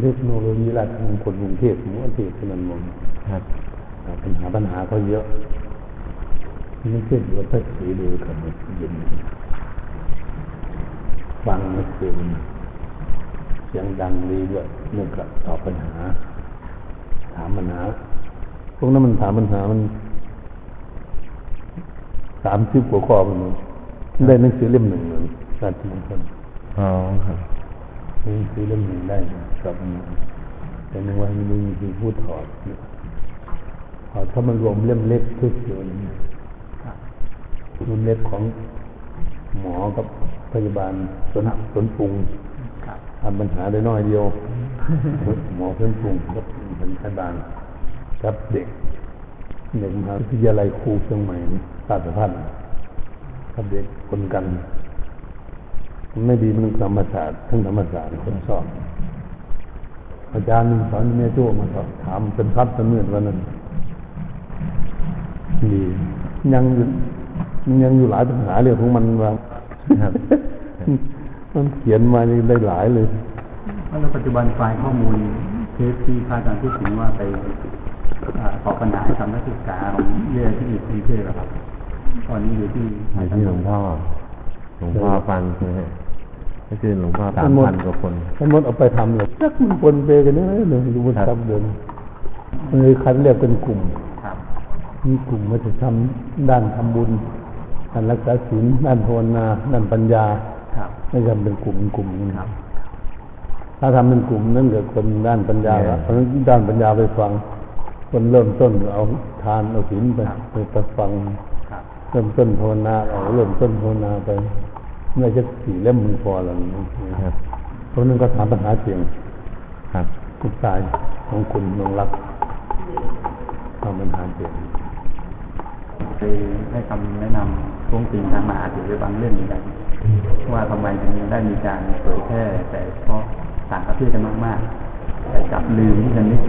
เทคโนโลยีราชมงคลกรุงเทพมอเทพนันมงครับปัญหาปัญหาเขาเยอะไม่ใช่ว่าถ้าสีดูกับเย็นฟังไม่เสียงเสียงดังดีด้วยเนื่องกับตอบปัญหา ถามปัญหา พวกนั้นมันถามปัญหามันสามสิบกว่าข้อมันได้หนังสือเล่มหนึ่งเลยราชมงคลอ๋อครับ นังสือเล่มหนึ่งได้กับแต่ในวันนี้มีพูดถอดถอดถ้ามันรวมเล่มเล็กทุกเดือนเล่มเล็กของหมอกับพยาบาลสนสนปรุงทำปัญหาได้น้อยเดียว หมอสนปรุงกับพยาบาลกับเด็กเด็กมหาวิทยาลัยครูเชียงใหม่ราชพัฒน์กับเด็กคนกัน ไม่ดีมันธรรมศาสตร์ทั้งธรรมศาสตร์คนสอบอาจารย์สอนเมียโจ้มาสอบถามเป็นพัดเป็นเมื่อนวันนั้นดียังอยู่มันยังอยู่หลายปัญหาเรื่องของมันว่าครับมันเขียนมานี่ได้หลายเลยแล้วปัจจุบันไฟล์ข้อมูลเทปที่พระอาจารย์พูดถึงว่าไปอ่าตอบปัญหาให้ทำนักศึกษาของเยื่อที่อยู่กรุงเทพอะครับ ตอนนี้อยู่ที่อยู่ที่หลวงพ่อหลวงพ่อฟังใช่ไหม ก็คือหลวงพ่อสามพันกว่าคนท่านมดเอาไปทำเลยจักมันปนเปกันเนี่ยเลยดูมันทำเดินมันเลยคัดเรียกเป็นกลุ่มครับมีกลุ่มว่าจะทำด้านทำบุญด้านรักษาศีลด้านภาวนาด้านปัญญาครับไม่จำเป็นกลุ่มกลุ่มครับถ้าทำเป็นกลุ่มนั่นก็คนด้านปัญญาละเพราะฉะนั้นด้านปัญญาไปฟัง คนเริ่มต้นเอาทานเอาศีลไปไปไปฟังครับเริ่มต้นภาวนาเอาเริ่มต้นภาวนาไป เมื่อจะสี่เล่มมันพอแล้วนะครับเพราะนั้นก็ถามปัญหาเสียงครับทุกสายของคุณนงรักทำปัญหาเสียงเคยให้คำแนะนำท้วงติงทางมหาถือบางเรื่องเหมือนกันว่าทำไมถึงได้มีการเผยแพร่แต่เพราะต่างประเทศกันมากๆ แต่กลับลืมที่จะนึก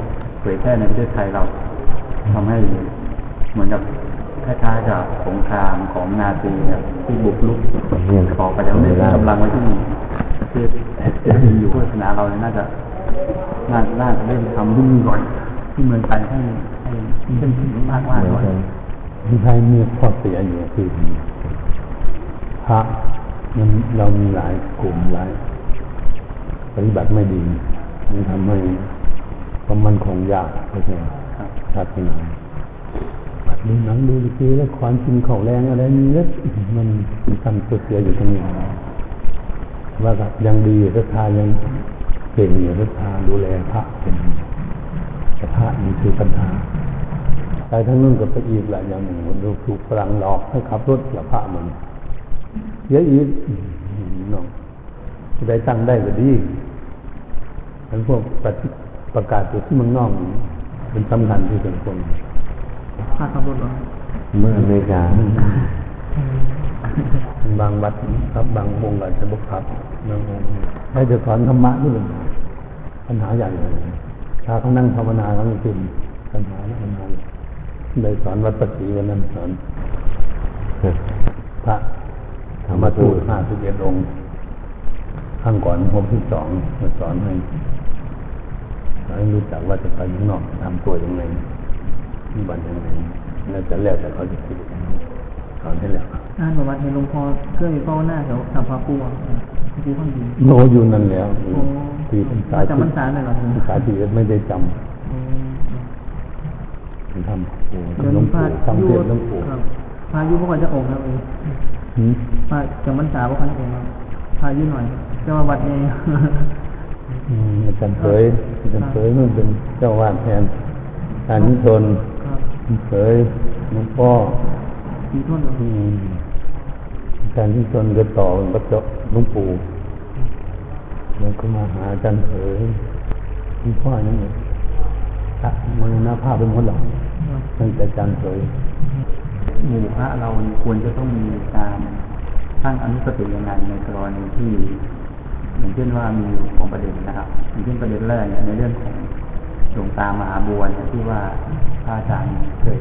เผยแพร่ในประเทศไทยเราทำให้เหมือนกับ คล้ายๆกับสงครามของนาซีครับที่บุกรุกออกไปแล้วเนี่ยกำลังไว้ที่ประเทศที่อยู่พุทธศาสนาเราเนี่ยน่าจะน่าน่าจะเริ่มทำที่นี่ก่อนที่เมืองไทยให้ให้เข้มแข็งมากๆก่อนที่ไทยมีข้อเสียอยู่คือพระมันเรามีหลายกลุ่มหลายปฏิบัติไม่ดีมันทำให้ความมันคงยากเข้าใจไหมศาสนา ดูหนังดูดีกีแล้วความจริงเขาแรงอะไรมีเยอะมันทำตัวเสียอยู่ตรงนี้ว่ากับยังดีศรัทธายังเก่งอยู่ศรัทธาดูแลพระเป็นพระนี่คือปัญหาไปทั้งนู้นกับไปอีกหลายอย่างหนึ่งมันถูกฝรั่งหลอกให้ขับรถกับพระมันเยอะอีกน้องได้ตั้งได้ก็ดีทั้งพวกประกาศอยู่ที่เมืองนอกนี่เป็นสำคัญที่สุดคน ค่าขับรถเหรอเมื่อเมกาบางวัดครับบางองค์อาจจะบุกครับบางองให้จะสอนธรรมะนี่เป็นปัญหาใหญ่เลยถ้าเขานั่งภาวนาแล้วมันเป็นปัญหาแล้วปัญหาใหญ่ได้สอนวัดปฏิวันนั้นสอนพระธรรมทูตห้าสิบเอ็ดองค์ข้างก่อนผมที่สองมาสอนให้ให้รู้จักว่าจะไปข้างนอกทำตัวยังไง มีบันยังไงน่าจะแล้วแต่เขาจะคิดสอนให้แล้วอ่านประวัติเห็นหลวงพ่อเครื่องเฝ้าหน้าแถวทำพระปูอะพระปูข้างดีโนอยู่นั่นแล้วโอ้ที่เป็นสาจำพรรษาเลยเหรอภาษาที่ไม่ได้จโอ้ำทำเดี๋ยวหลวนี้งพระปู่ทำยุเทียนหลวงปู่ครับพระยุพวกเขาจะองค์ครับเองหืมพระจำพรรษาพวกเขาจะองค์ครับพระยุหน่อยแต่ว่าวัดนี้อืมอาจารย์เผยอาจารย์เผยนู่นเป็นเจ้าวาดแทนอานิชน ครับเผยหลวงพ่อมีโทษเหรออืมอาจารย์ที่ชนก็ต่อกับเจ้าหลวงปู่แล้วก็มาหาอาจารย์เผยหลวงพ่อนี่เนี่ยตัดมันหน้าภาพไปหมดหรอกครับตั้งแต่อาจารย์เผยหมู่พระเราควรจะต้องมีการตั้งอนุสติยังไงในกรณีที่อย่างเช่นว่ามีของประเด็นนะครับอย่างเช่นประเด็นแรกเนี่ยในเรื่องของหลวงตามหาบัวเนี่ยที่ว่าพ ระอาจารย์เคย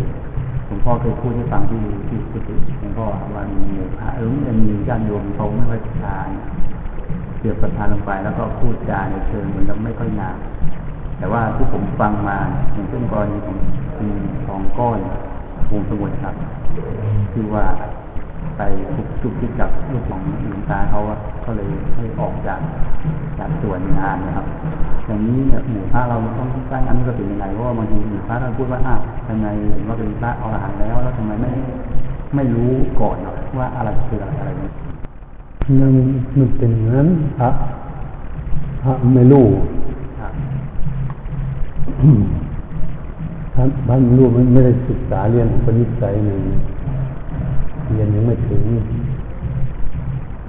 หลวงพ่อเคยพูดให้ฟังที่ที่กุฏิหลวงพ่อว่ามีพระเออมันมีญาติโยมเขาไม่ค่อยศรัทธาเนี่ยเกี่ยวกับทานลงไปแล้วก็พูดจาในเชิงมันแล้วไม่ค่อยงามแต่ว่าที่ผมฟังมาอย่างเช่นกรณีของคุณทองก้อนวงสมุทรครับ คือว่า ไปทุกทุกคิดกับลูกของหลวงตาเขาก็เลยให้ออกจากจากส่วนงานนะครับ อย่างนี้เนี่ยหมู่พระเราต้องสร้างอันนี้ก็เป็นยังไงเพราะว่าบางทีหมู่พระเราพูดว่าอ้าวทำไมเห็นว่าเป็นพระอรหันต์แล้วแล้วทำไมไม่ไม่รู้ก่อนว่าอะไรคืออะไรอะไรนี้นั่นมันเป็นงนั้นพระพระไม่รู้ท่านท่านรู้ไม่ได้ศึกษาเรียนอุปนิสัยหนึ่ง เรียนยังไม่ถึง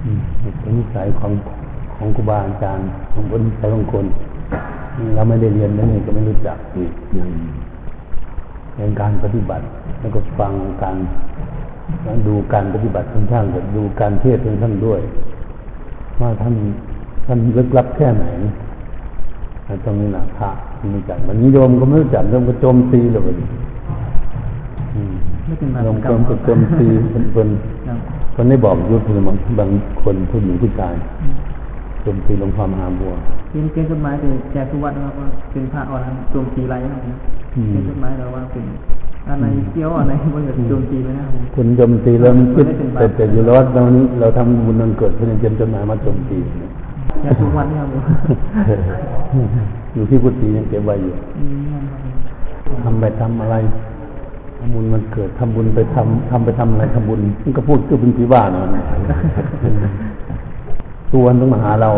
อืมอุปนิสัยของของครูบาอาจารย์ของอุปนิสัยของคนเราไม่ได้เรียนนั่นเองก็ไม่รู้จักอีกอย่างเป็นการปฏิบัติ แล้วก็ฟังการดูการปฏิบัติของท่านกับดูการเทศน์ของท่านด้วย ว่าท่านท่านลึกลับแค่ไหนตรงนี้นะพระไม่รู้จักมันนิยมก็ไม่รู้จักเริ่มก็โจมตีเลยวันนี้ ไม่เป็นไรโยมโจมก็โจมตีคนคนครับคนได้บอกยุทธบางบางคนผู้หญิงผู้ชายโจมตีหลวงพ่อมหาบัวเป็นเกณฑ์กฎหมายแต่แจกทุกวัดนะครับว่าเป็นพระอรหันต์โจมตีไรนะครับผมอืมเป็นกฎหมายเราว่าเป็นอะไรเกี่ยวอะไรมันจะโจมตีไปนะครับผมคุณโจมตีแล้วมันคิดไม่ได้เป็นบาปแต่แต่อยู่รอดตอนนี้เราทำบุญนันเกิดเพื่อเตรียมจดหมายมาโจมตีเนี่ยแจกทุกวัดนะครับผมอยู่ที่กุฏิยังเก็บไว้อยู่อืมนั่นครับผมทำไปทำอะไร ทำบุญมันเกิดทำบุญไปทำทำไปทำอะไรทำบุญมันก็พูดก็เป็นผีบ้าเนาะชวนต้องมาหาเรา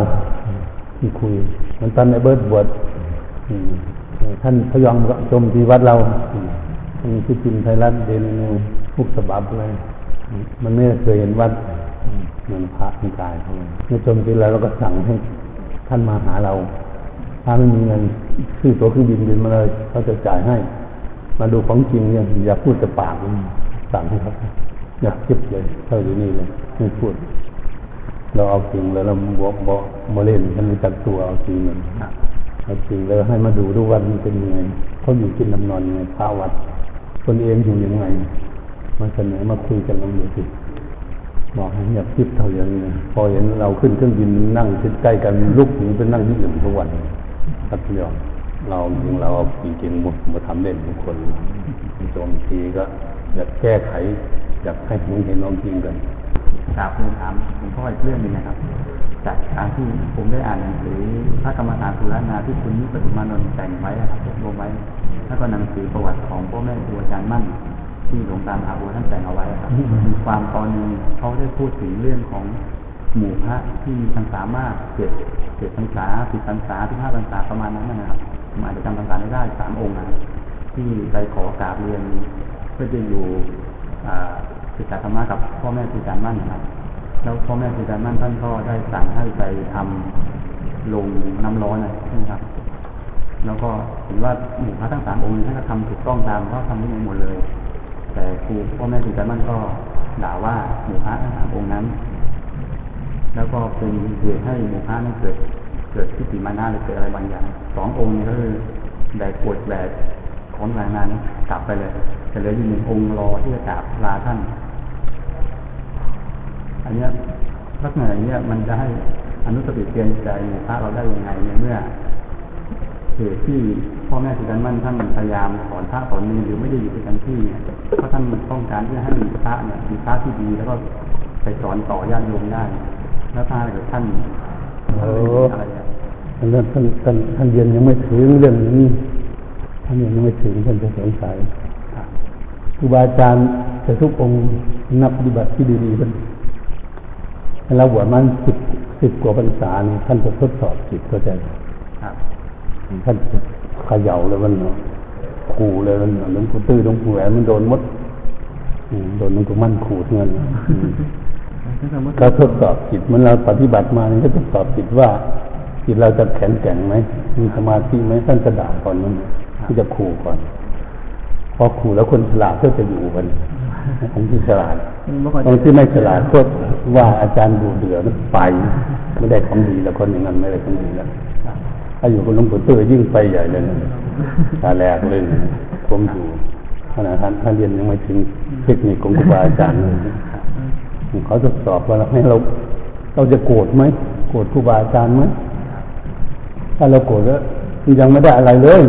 ที่คุยมันตอนไอ้เบิร์ดบวชท่านพยองก็ชมที่วัดเราอืมมีที่จินไทยรัฐเดนนิวทุกฉบับเลยมันไม่เคยเห็นวัดมันพระนิกายเขาเลยเมื่อชมที่แล้วเราก็สั่งให้ท่านมาหาเรา ถ้าไม่มีเงินซื้อตั๋วเครื่องบินบินมาเลยเขาจะจ่ายให้ มาดูของจริงเนี่ยอย่าพูดแต่ปากสั่งให้ครับอยากคิดเลยเท่าอยู่นี่เลยไม่พูด เราเอาจริงแล้วเราบอกบอกโมเล่นกันจักตัวเอาจริงเลยเอาจริงแล้วให้มาดูดูวันเป็นยังไงเขาอยู่กินน้ำนอนยังไงพระวัดคนเองอยู่ยังไงมาเสนอมาคุยกันลองดูสิบอกให้อย่าคิดเท่าอย่างนี้พอเห็นเราขึ้นเครื่องบินนั่งชิดใกล้กันลุกหนีไปนั่งที่อื่นทุกวันครับพี่ยอม เราจริงเราจริงๆมามาทำเล่นทุกคนโจมตีก็อยากแก้ไข อยากให้มึงเห็นน้องจริงกันกราบเรียนถามหลวงพ่ออีกเรื่องหนึงนะครับ จากการที่ผมได้อ่านหนังสือพระกรรมฐานสุรนาที่คุณนิปติมานนท์แต่งไว้นะครับรวมไว้ แล้วก็หนังสือประวัติของพ่อแม่ครูอาจารย์มั่นที่หลวงตามหาบัวท่านแต่งเอาไว้ครับมีความตอนหนึงเขาได้พูดถึงเรื่องของหมู่พระที่มีพรรษามากเจ็ดเจ็ดพรรษาสิบพรรษาสิบห้าพรรษาประมาณนั้นนะครับ มาจะจำพรรษาไม่ได้สามองค์นะที่ไปขอกราบเรียนเพื่อจะอยู่ศึกษาธรรมะกับพ่อแม่ครูอาจารย์มั่นนะครับ แล้วพ่อแม่ครูอาจารย์มั่นท่านก็ได้สั่งให้ไปทำลงน้ำร้อนนะใช่ไหมครับ แล้วก็เห็นว่าหมู่พระทั้งสามองค์นี้ท่านก็ทำถูกต้องตามเขาทำได้หมดเลย แต่ครูพ่อแม่ครูอาจารย์มั่นก็ด่าว่าหมู่พระทั้งสามองค์นั้น แล้วก็เป็นเหตุให้หมู่พระนั้นเกิด เกิดทิฏฐิมานะหรือเกิดอะไรบางอย่างสององค์นี้ก็คือแบกปวดแบกของรายงานนี้กลับไปเลยแต่เหลืออยู่หนึ่งองค์รอที่จะกราบลาท่าน อันนี้ลักษณะอย่างเนี้ยมันจะให้อนุสติเตือนใจมีพระเราได้ยังไงในเมื่อเหตุที่พ่อแม่ครูอาจารย์มั่นท่านพยายามสอนพระสอนเนรหรือไม่ได้อยู่ด้วยกันที่เนี่ยเพราะท่านต้องการที่ให้พระเนี่ยมีพระที่ดีแล้วก็ไปสอนต่อญาติโยมได้ แล้วถ้าเกิดท่านโอ้อะไร อะท่านท่านท่านท่านเรียนยังไม่ถึงเรื่องนี้ท่านยังไม่ถึงท่านจะสงสัยครับครูบาอาจารย์แต่ทุกองค์นับปฏิบัติที่ดีๆท่านให้เราบวชมันสิบสิบกว่าพรรษานี่ท่านจะทดสอบจิตเข้าใจไหมครับท่านเขย่าเลยมันเนาะขู่เลยมันเนาะหลวงปู่ตื้อหลวงปู่แหวนมันโดนหมดอืมโดนหลวงปู่มั่นขู่ทั้งนั้นนะอืมถ้าสมมติเราทดสอบจิตเหมันเราปฏิบัติมานี่ก็ทดสอบจิตว่า จิตเราจะแข็งแกร่งไหมมีสมาธิไหมท่านจะด่าก่อนมันที่จะขู่ก่อน พอขู่แล้วคนฉลาดก็จะอยู่กันคนที่ฉลาดบ่ค่อยคนที่ไม่ฉลาดก็ว่าอาจารย์ดูเดือดไป ไม่ได้ของดีแล้วคนอย่างนั้นไม่ได้ของดีแล้วถ้าอยู่กับหลวงปู่ตื้อยิ่งไปใหญ่เลยนะตาแหลกเลยนะผมอยู่ขณะท่านท่านเรียนยังไม่ถึงเทคนิคของครูบาอาจารย์เลยเขาทดสอบว่าเราให้เราเราจะโกรธไหมโกรธครูบาอาจารย์ไหม ถ้าเราโกรธแล้วยังไม่ได้อะไรเลย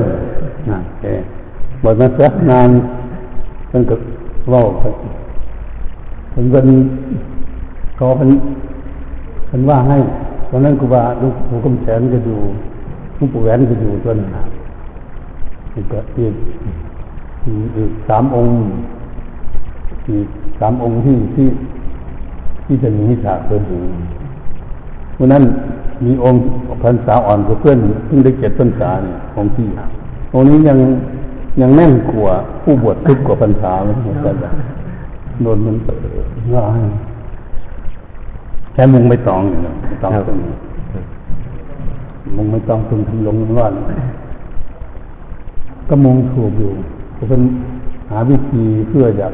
นะแกบอกมาเสักนานมันก็ว่าไปเป็นวันก็เป็นเป็นว่าให้ตอนนั้นครูบาลูกปู่กำแสนก็อยู่ลูกปู่แหวนก็อยู่ตัวนั้นนะอีกก็อีกอีกสามองค์อีกสามองค์ที่ที่ที่จะมีฉากเพื่อนอยู่ วันนั้นมีองค์พรรษาอ่อนกว่าเพื่อนเพิ่งได้เจ็ดพรรษาเนี่ยองค์ที่องค์นี้ยังยังแน่นกว่าผู้บวชทุกกว่าพรรษาไม่เหมือนกันโดนมันว่าให้แค่มุงไม่ตองอย่างเงี้ยตองตรงนี้มุงไม่ตองตรงทำลงร้อนก็มุงถูกอยู่ก็เป็นหาวิธีเพื่อจะ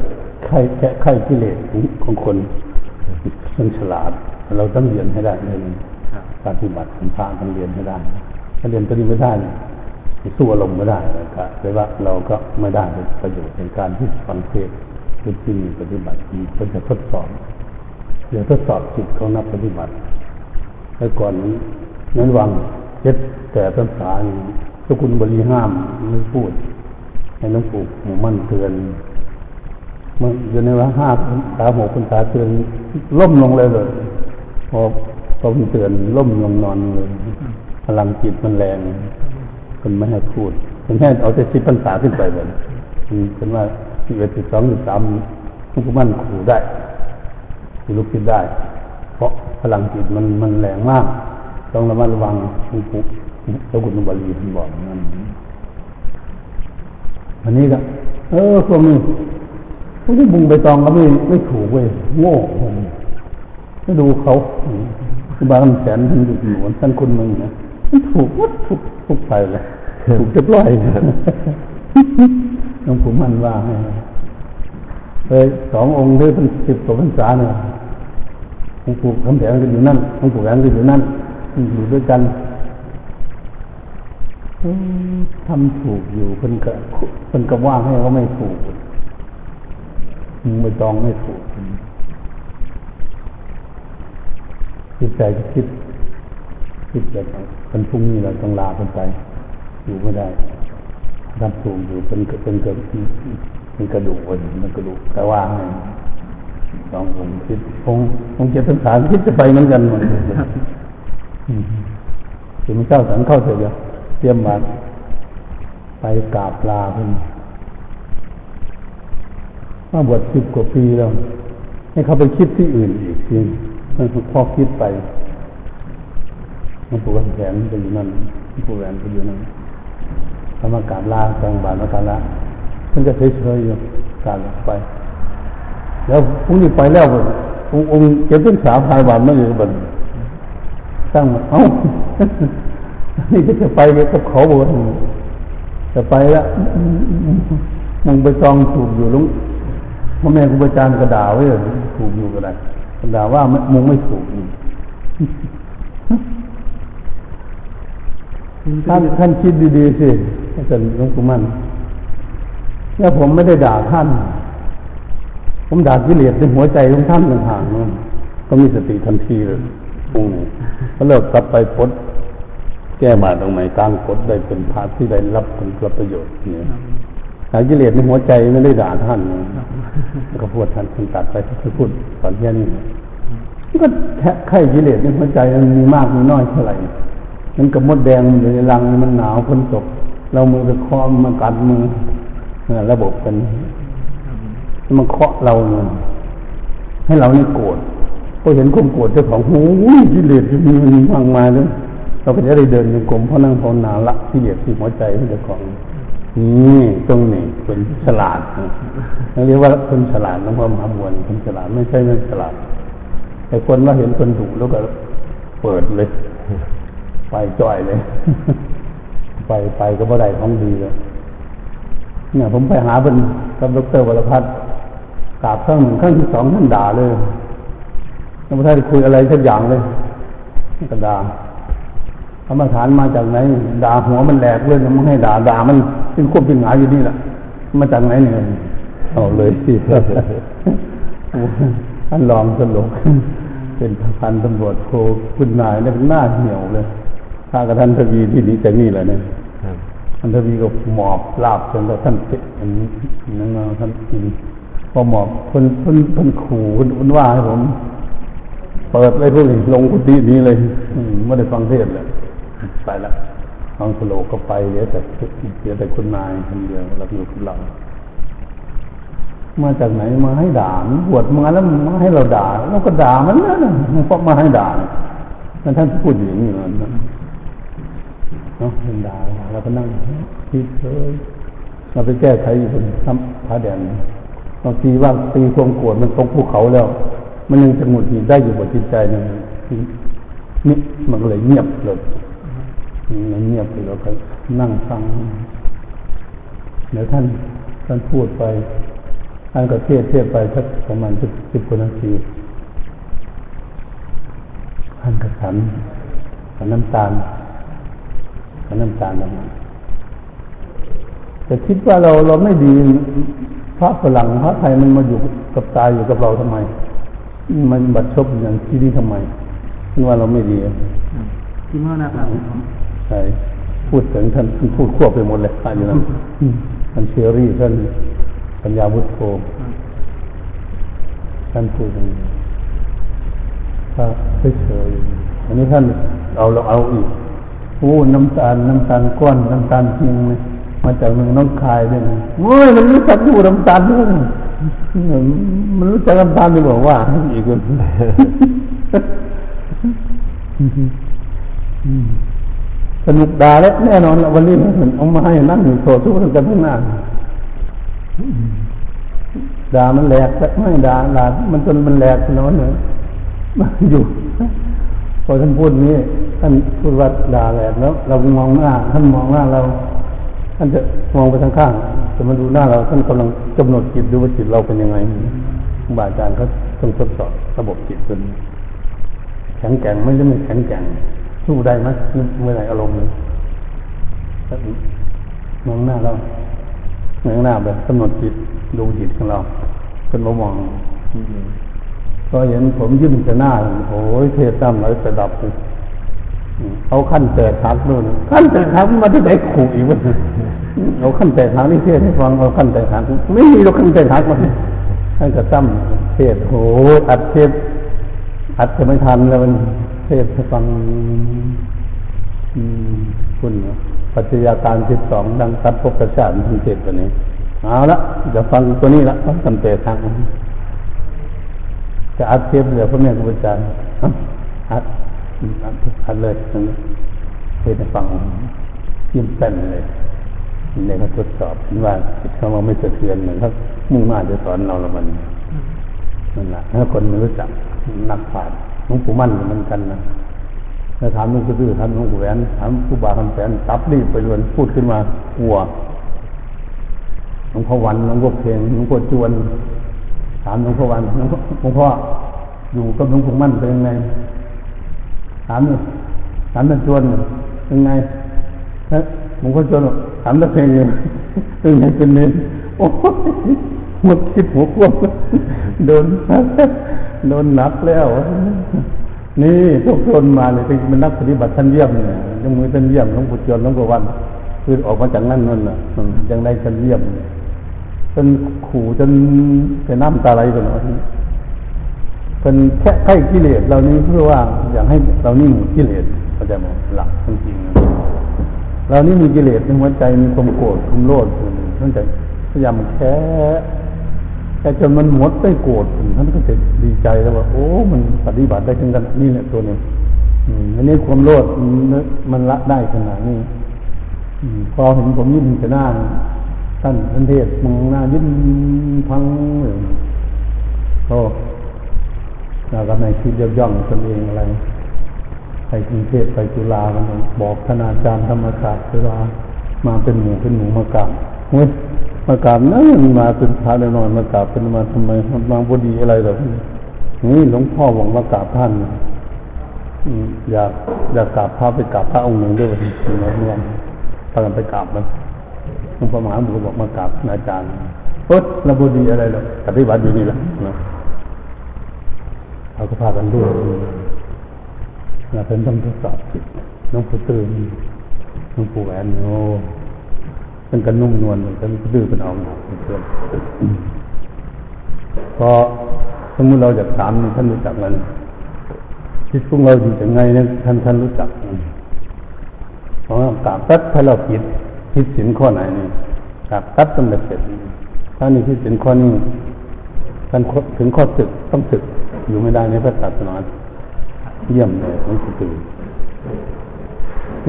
ไข้แก้ไข้กิเลสของคนมันฉลาด เราต้องเรียนให้ได้เลยปฏิบัติสัมภาต้องเรียนให้ได้ ถ้าเรียนตัวนี้ไม่ได้เนี่ยสู้อารมณ์ไม่ได้นะครับแต่ว่าเราก็ไม่ได้ประโยชน์ในการที่ฟังเทศคือจริงปฏิบัติมีก็จะทดสอบเดี๋ยวทดสอบจิตของนักปฏิบัติแล้วก่อนนี้นั้นวังเจ็ดแต่ภาษาสกุลบริห้ามไม่พูดให้หลวงปู่หมู่มั่นเตือนมันอยู่ในว่าห้าตาหกคนตาเตือนล่มลงเลยเลย พอพอมันเตือนล่มลงนอนเลยพลังจิตมันแรงคนไม่ให้พูดเป็นแค่เอาแต่สิบพรรษาขึ้นไปเลยเป็นว่าสิบเอ็ดสิบสองสิบสามทุกมั่นขู่ได้ที่ลุกขึ้นได้ เพราะพลังจิตมันมันแรงมาก ต้องระมัดระวังหลวงปู่เจ้าคุณบาลีท่านบอกนั่นอันนี้ก็เออพวกนี้พวกที่บุงใบตองก็ไม่ไม่ถูกเว้ยโง่ไม่ ดูเขาคือบางแสนท่านอยู่หนวนท่านคนมึงนะมันถูกวัดถูกทุกไปเลยถูกจะปล่อยหลวงปู่มันว่าให้เลยสององค์ด้วยเป็นสิบกว่าพรรษาเนี่ยหลวงปู่คำแสนก็อยู่นั่นหลวงปู่แหวนก็อยู่นั่นอยู่ด้วยกันทำถูกอยู่เพิ่นก็เพิ่นก็ว่าให้เขาไม่ถูกมึงไม่ต้องไม่ถูก คิดใจคิดคิดแบบเป็นพรุ่งนี้เราต้องลาคนไป อยู่ไม่ได้ทำถูกอยู่เป็นเป็นเกิดเป็นกระดูกวันมันกระดูกแต่ว่าให้ลองผมคิดคงคงจะเป็นสารคิดจะไปเหมือนกันมันถึงเจ้าสังเข้าเถอะเตรียมมาไปกราบลาเพิ่นมาบวชสิบกว่าปีแล้ว ให้เขาไปคิดที่อื่นอีกที มันพอคิดไปมันปวดแขนไปอยู่นั่นปวดแขนไปอยู่นั่นทำมากาบลาจังบาทมากาบลาเพิ่นก็เฉยๆอยู่กาบไป แล้วพรุ่งนี้ไปแล้วองค์องค์เจ็บต้นสาวพายบาทไม่อยู่บนตั้งเอ้านี่ก็จะไปกับเขาบวชจะไปล้วมึงไปจองถูกอยู่ลุงพ่อแม่ครูอาจารย์กระดาไว้ถูกอยู่ก็ได้ ดาว่ามึงไม่ถูกท่านท่านคิดดีๆสิอาจารย์หลวงปู่มั่นเนี่ยผมไม่ได้ด่าท่าน ผมด่ากิเลสในหัวใจของท่านต่างๆนันก็มีสติทันทีเลยองค์นี้ก็เลิกกลับไปพดแก้บาตรงไหนกลางกดได้เป็นพระที่ได้รับผลประโยชน์เนี่ย หากิเลสในหัวใจไม่ได้ด่าท่านก็พูดท่านท่านตัดไปท่พูดตอนแค่นี้ก็ไข่กิเลสในหัวใจมันมีมากมีน้อยเท่าไหร่มันกับมดแดงมันอยู่ในรังมันหนาวฝนตก เรามือไปคอมมากัดมือระบบกันมันเคาะเราเนยให้เรานี่โกรธพอเห็นความโกรธเจ้าของโอ้ยกิเลสมีมันมากมายเลยเราก็จะได้เดินในกลมเพราะนั่งภาวนาละกิเลสที่หัวใจให้เจ้าของ นี่ตรงนี้เป็นฉลาดนะเรียกว่าคนฉลาดน้องพ่อมหาบวนคนฉลาดไม่ใช่ไม่ฉลาด แต่คนว่าเห็นคนถูกแล้วก็เปิดเลยไปจ่อยเลย ไปไปก็บ่ได้ของดีเลยเนี่ยผมไปหาเป็นกับดรวรพัฒน์กราบครั้งหนึ่งครั้งที่สองท่านด่าเลยท่านพระท่านคุยอะไรสักอย่างเลยก็ด่า กรรมฐานมาจากไหน ด่าหัวมันแหลกเลยมันให้ด่าด่ามันเป็นควบเป็นหงายอยู่นี่แหละมาจากไหนเนี่ยเอาเลยสิท่านลองสนุกเป็นพันตำรวจโทคุณนายเนี่ยเป็นหน้าเหี่ยวเลยถ้ากับท่านทวีที่นี้จากนี่แหละเนี่ยครับท่านทวีก็หมอบลาบจนกระท่านเจ็บอันนี้นั่นนะท่านกินพอหมอบคนคนคนขู่คนคนว่าให้ผม เปิดเลยพวกนี้ลงกุฏินี้เลยอืมไม่ได้ฟังเทศน์เลย ไปละฟังสโลกก็ไปเหลือแต่เหลือแต่คุณนายคนเดียวเราอยู่กับเรามาจากไหนมาให้ด่าบวชมาแล้วมาให้เราด่าเราก็ด่ามันนะมันเพราะมาให้ด่าท่านท่านพูดอย่างนี้นะเนาะเป็นดาเราก็นั่งคิดเลยเราไปแก้ไขอยู่บนท้ำผาแดนบางทีว่าตีความโกรธมันตรงภูเขาแล้ว มันยังจะหงุดหงิดได้อยู่บนจิตใจนึงนี่มันเลยเงียบเลย มันเงียบไปแล้วก็นั่งฟังเดี๋ยวท่านท่านพูดไปท่านก็เทศเทศไปสักประมาณสิบสิบกว่านาทีท่านก็ฉันฉันน้ำตาลมันน้ำตาลมันแต่คิดว่าเราเราไม่ดีพระฝรั่งพระไทยมันมาอยู่กับตายอยู่กับเราทำไม มันบัดชบอย่างที่นี่ทำไมคิดว่าเราไม่ดีคิดว่านะครับ ใช่พูดถึงท่านท่านพูดควบไปหมดเลยท่านอยู่นั้นท่านเชอรี่ท่านปัญญาวุฒโธท่านพูดอย่างนี้ถ้าเฉยๆอันนี้ท่านเอาเราเอาอีกโอ้น้ำตาลน้ำตาลก้อนน้ำตาลเพียงเลยมาจากเมืองน้องคายด้วยโอ้ยมันรู้จักดูน้ำตาลด้วยมันรู้จักน้ำตาลด้วยบอกว่าอีกคน สนุกด่าแล้วแน่นอนละวันนี้มันเอามาให้นั่งอยู่โถทุกข์กันทั้งหน้าด่ามันแหลกไม่ด่าด่ามันจนมันแหลกนอนเลยอยู่พอท่านพูดนี้ท่านพูดว่าด่าแหลกแล้ว เรามองหน้าท่านมองหน้าเรา ท่านจะมองไปทางข้างจะมาดูหน้าเราท่านกำลังกำหนดจิตดูว่าจิตเราเป็นยังไงบาอาจารย์เขาต้องทดสอบระบบจิตจนแข็งแกร่งไม่ใช่ไม่แข็งแกร่ง สู้ได้ไหมเมื่อไหร่อารมณ์เลยมองหน้าเรามองหน้าแบบกำหนดจิตดูจิตของเราเป็นมามองก็เห็นผมยิ้มจะหน้าโอ้ยเทศตั้มเลยจะดับเลยเอาขั้นแตกหักนู่นขั้นแตกหักมาที่ไหนขู่อีกวะเอาขั้นแตกหักนี่เทศให้ฟังเอาขั้นแตกหักไม่มีเราขั้นแตกหักมาท่านก็ตั้มเทศโอ้ยอัดเทศอัดจะไม่ทันแล้วมัน เทศฟังคุณปัจจัยาการสิบสองดังตัดพบประชาติทันเทศตัวนี้เอาละจะฟังตัวนี้ละต้องขั้นแตกหักจะอัดเทปเลยพระแม่ครูอาจารย์อัดอัดเลยเทศฟังยิ้มเต้นเลยในเขาทดสอบว่าจิตเขาไม่สะเทือนเหมือนเขามุ่งมาจะสอนเราละมันนั่นแหละถ้าคนไม่รู้จักนักผ่าน หลวงปู่มั่นเหมือนกันนะถ้าถามหลวงปู่ตื้อถามหลวงปู่แหวนถามครูบาคำแสนตับรีบไปล้วนพูดขึ้นมากลัวหลวงพ่อวันหลวงพ่อเพลงหลวงพ่อจวน ถามหลวงพ่อวันหลวงพ่ออยู่กับหลวงปู่มั่นเป็นยังไงถามเลยถามตะจวนเป็นไงหลวงพ่อจวนถามตะเพลงเลยเป็นไงเป็นเน้นโอ้หมดคิดหัวควบโดน โดนหนักแล้ว นี่ทุกคนมาเลยเป็นนักปฏิบัติท่านเยี่ยมเนี่ยยังมือท่านเยี่ยมหลวงปู่จวนหลวงปู่วันคือออกมาจากนั่นนั่นน่ะยังได้ท่านเยี่ยมจนขู่จนเป็นน้ำตาไหลไปหน่อยเป็นแค่ไข้กิเลสเรานี้เพื่อว่าอยากให้เรานี่หมดกิเลสเข้าใจไหมหลักจริงเรานี่มีกิเลสในหัวใจมีความโกรธความโลภท่านจะพยายามแค่ แต่จนมันหมดไปโกรธท่านก็จะดีใจแล้วว่า โอ้มันปฏิบัติได้ถึงกันนี่แหละตัวนี้อันนี้ความโลภมันละได้ขนาดนี้พอเห็นผมยิ้มจะหน้าท่านท่านเทศมองหน้ายิ้มพังเลยโอ้เราก็ไม่คิดย่องตนเองอะไรไปกรุงเทพไปจุฬากันบอกคณาจารย์ธรรมศาสตร์จุฬามาเป็นหมู่เป็นหมู่มากราบเฮ้ย มากราบนั่นมาเป็นพระแน่นอนมากราบเป็นมาทำไมมาพอดีอะไรแบบนี้หลวงพ่อบอกมากราบท่านอยากอยากกราบพระไปกราบพระองค์หนึ่งด้วยวันนี้วันพากันไปกราบมันหลวงพ่อมหาบุตรบอกมากราบอาจารย์เฮ้ยระบุดีอะไรหรอกปฏิบัติอยู่นี่แหละนะเขาก็พากันด้วยเราเป็นต้องทดสอบจิตน้องผู้ตื่นน้องผู้แหวนโอ้ เป็นกันนุ่มนวลมือนกันดื้อเป็นเอาเพื่อนพอสมมติเราอยากถามท่านรู้จักมันจิตของเราอยู่ยังไงเนี่ยท่านท่านรู้จักเพราะกาบตัดถ้าเราผิดผิดสินข้อไหนนี่กาบตัดต้องเสร็จถ้านี่ผิดสินข้อนี้ท่านถึงข้อศึกต้องศึกอยู่ไม่ได้ในพระศาสนาเยี่ยมเลยของสุตือ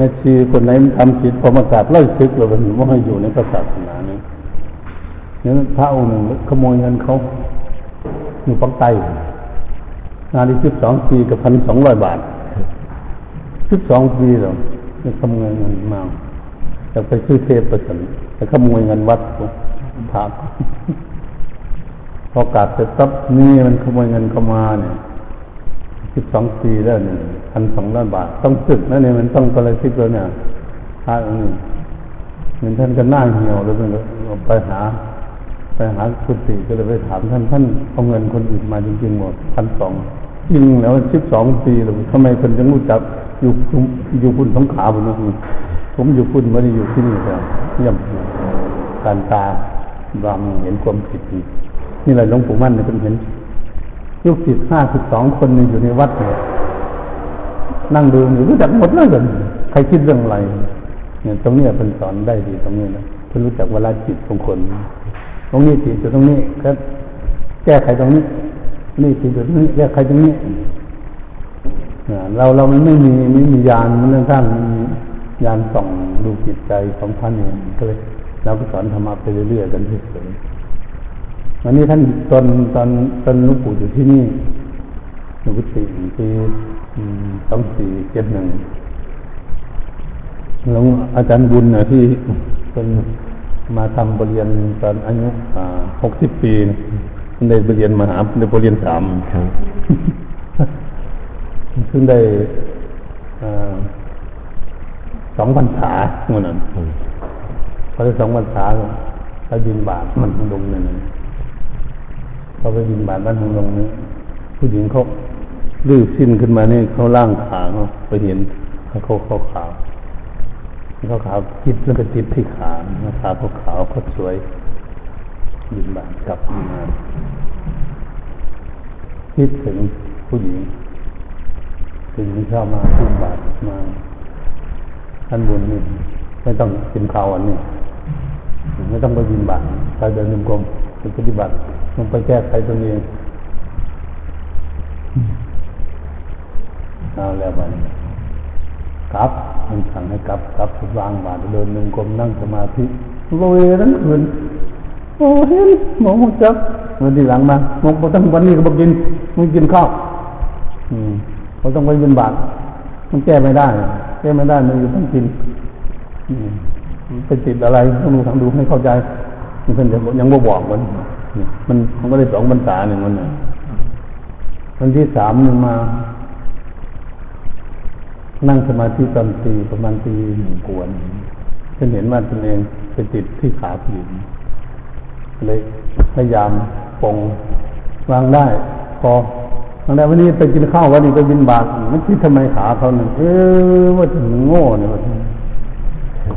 ม่ชีคนไหนทำผิดพอมากราบไล่ซึกเราเป็นว่าให้อยู่ในพระศาสนานี้นี่ยพระองค์หนึ่งขโมยเงินเขาอยู่ปักใต้งานที่สิบสองปีกับพันสองร้อยบาทสิบสองปีหรอจะขโมยเงินมาจะไปซื้อเทปประสันจะขโมยเงินวัดพระพอกาดเสร็จปั๊บนี่มันขโมยเงินเข้ามาเนี่ย สิบสองปีแล้วเนี่ยพันสองร้อยบาท ต้องสึกนะเนี่ยมันต้องอะไรสิกเลยเนี่ยพระองค์นี้เหมือนท่านก็น่าเหี่ยวแล้วมันก็ไปหา ไปหาคุณติก็เลยไปถามท่านท่านเอาเงินคนอื่นมาจริงๆหมดพันสองจริงแล้วสิบสองปีแล้วทำไมคนยังรู้จักอยู่อยู่พุ่นสงขาบุญนี่ผมอยู่พุ่นไม่ได้อยู่ที่นี่แต่เยี่ยมการตาบางเห็นความผิดนี่แหละหลวงปู่มั่นเนี่ยเป็นเห็น ลูกศิษย์ห้าสิบสองคนอยู่ในวัดเนี่ยนั่งดูอยู่รู้จักหมดเลยเลยใครคิดเรื่องอะไร เนี่ยตรงนี้เป็นสอนได้ดีตรงนี้นะเพื่อรู้จักเวลาจิตของคน ตรงนี้จิตอยู่ตรงนี้ก็แก้ไขตรงนี้ นี่จิตอยู่ตรงนี้แก้ไขตรงนี้เราเรามันไม่มีไม่มียานมันเรื่องข้างยานส่องดูจิตใจของท่านเองก็เลยเราก็สอนธรรมะไปเรื่อยๆกันที่สุด วันนี้ท่านตอนตอนตอนหลวงปู่อยู่ที่นี่หลวงปู่สี่ปีสองสี่เจ็ดหนึ่งหลวงอาจารย์บุญนะที่เป็นมาทำบริเรียนตอนอายุหกสิบปีได้บริเรียนมหาได้บริเรียนสามซึ่งได้สองพรรษาเมื่อนั้นพอได้สองพรรษาแล้วบินบาทมันลงเนี่ย เขาไปบินบาทบ้านทางลงนี้ ผู้หญิงเขาลื้อสิ้นขึ้นมาเนี่ยเขาล่างขาเขาไปเห็นเขาเขาขาวเขาขาวจิตแล้วก็จิตที่ขาขาเขาขาวเขาสวยบินบาทกลับมาคิดถึงผู้หญิงผู้หญิงเข้ามาบินบาทมาท่านบุญนี่ไม่ต้องกินข้าวอันนี้ไม่ต้องไปบินบาทไปเดินยมกลมปปฏิบัติ งไปแก้ไขตัวเองเอาแล้วมันกลับมันสั่งให้กลับกลับวางบาตรเดินหนึ่งกลมนั่งสมาธิโรยทั้งคืนโอ้เห็นหมอมจับวันที่หลังมาหมอต้องวันนี้ก็บอกกินมึงกินข้าวอืมเขาต้องไปเป็นบาตรมันแก้ไม่ได้ แก้ไม่ได้มันอยู่ต้องกินไปติดอะไรต้องดูทางดูให้เข้าใจมันเป็นยังบ่บอกมัน มันมันก็ได้สองบรรษาหนึ่งวันน่ะวันที่สามมันมา นั่งสมาธิตอนตีประมาณตีหนึ่งกวนฉันเห็นว่าตนเองไปติดที่ขาผีเลยพยายามปงวางได้พอวางได้วันนี้ไปกินข้าววันนี้ไปบินบาตมันคิดทำไมขาเขาเนี่ยเออว่าถึงโง่เนี่ยว่า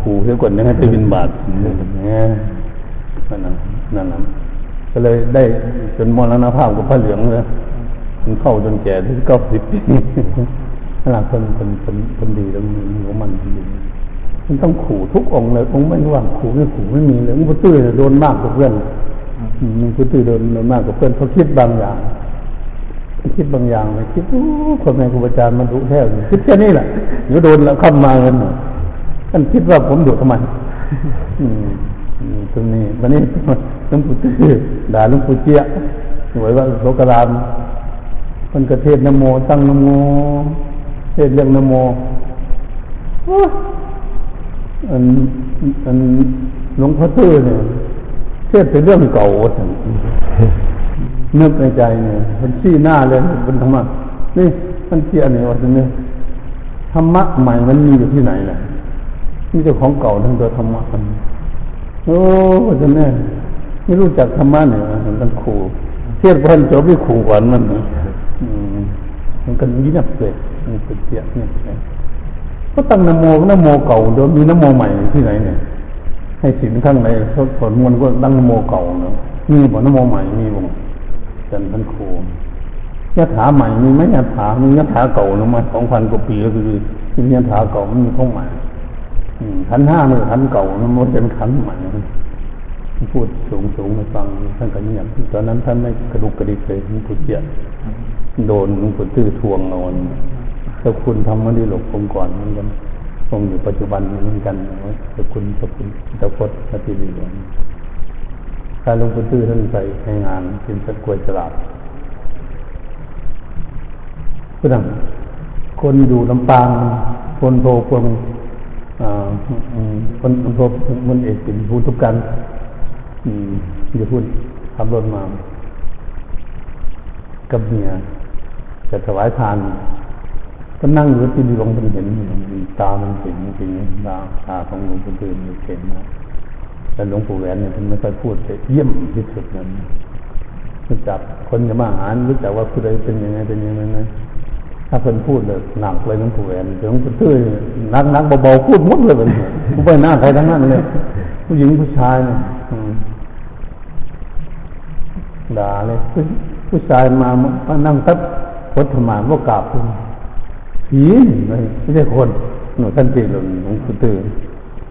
ขู่เสียก่อนยังให้ไปบินบาตเนี่ยนั่นน่ะนั่นน่ะ ก็เลยได้จนมรณภาพกับพระเหลืองเลยมันเข้าจนแก่ที่เก้าสิบปีหลังคนคนคนคนดีแล้วมีหัวมันดีมันต้องขู่ทุกองเลยองไม่ว่างขู่ไม่ขู่ไม่มีเลยมันตื้อโดนมากกว่าเพื่อนมันตื้อโดนโดนมากกว่าเพื่อนเขาคิดบางอย่างคิดบางอย่างเลยคิดโอ้คนแม่ครูอาจารย์มันรู้แท้คิดแค่นี้แหละเดี๋ยวโดนแล้วเข้ามาเงินท่านคิดว่าผมดุทำไมอืม ตรงนี้วันนี้หลวงปู่ตื้อด่าหลวงปู่เจี๊ยหวยว่าโลกรามมันกระเทศนโมตั้งนโมเทศเรื่องนโมอันอันหลวงพ่อตื้อเนี่ยเทศเป็นเรื่องเก่าสันนึกในใจเนี่ยมันชี้หน้าเลยเป็นธรรมะนี่มันเจียเนี่ยว่าจะเนี่ยธรรมะใหม่มันมีอยู่ที่ไหนล่ะนี่เจ้าของเก่าทั้งตัวธรรมะมัน โอ้จะแน่ไม่รู้จักธรรมะเนี่ยมันต้องขู่เทียบพันจบไม่ขู่ขวัญมันอืมมันก็เงียบเลยมันเป็นเสียเงียบเลยก็ตั้งนโมนโมเก่าเดี๋ยวมีนโมใหม่ที่ไหนเนี่ย ให้สินข้างในเขาสวดมนต์ก็ตั้งนโมเก่าเนาะมีบ่นโมใหม่มีบ่จันทันโคยะถาใหม่มีไหมยะถามียะถาเก่าเนาะมาสองพันกว่าปีก็คือยะถาเก่ามันมีข้องใหม่ ขันห้ามันขันเก่ามันเป็นขันใหม่พูดสูงสูงให้ฟังท่านก็เงียบตอนนั้นท่านไม่กระดุกกระดิกเลยท่านพูดเจียโดนหลวงปู่ตื้อทวงนอนถ้าคุณทำมาดีหลบผมก่อนเหมือนกันคงอยู่ปัจจุบันเหมือนกันถ้าคุณถ้าคุณตะพดปฏิริยนถ้าหลวงปู่ตื้อท่านใส่ในงานเป็นสักกวยฉลาดผู้นำคนอยู่ลำปางคนโทคน คนโทคนเอกเป็นผู้ทุกกันจะพูดขับรถมา กับเมียจะถวายทาน ก็นั่งอยู่ที่ดีลงเป็นเห็นตามันเห็นจริงตาตาของหลวงปู่ตื่นเห็นนะแต่หลวงปู่แหวนเนี่ยท่านไม่ค่อยพูดแต่เยี่ยมที่สุดนั้นรู้จักคนจะมาหารรู้จักว่าผู้ใดเป็นยังไงเป็นยังไงนะ ถ้าเพิ่นพูดเลยหนักเลยหลวงปู่แหวนหลวงปู่ตื้อนักนักเบาๆพูดหมดเลยเป็นผู้ไปหน้าใครทั้งนั้นเลยผู้หญิงผู้ชายเนี่ยด่าเลยผู้ชายมามานั่งตับพดธมานว่ากราบผีไม่ไม่ใช่คนหนูท่านตีหลงหลวงปู่ตื่น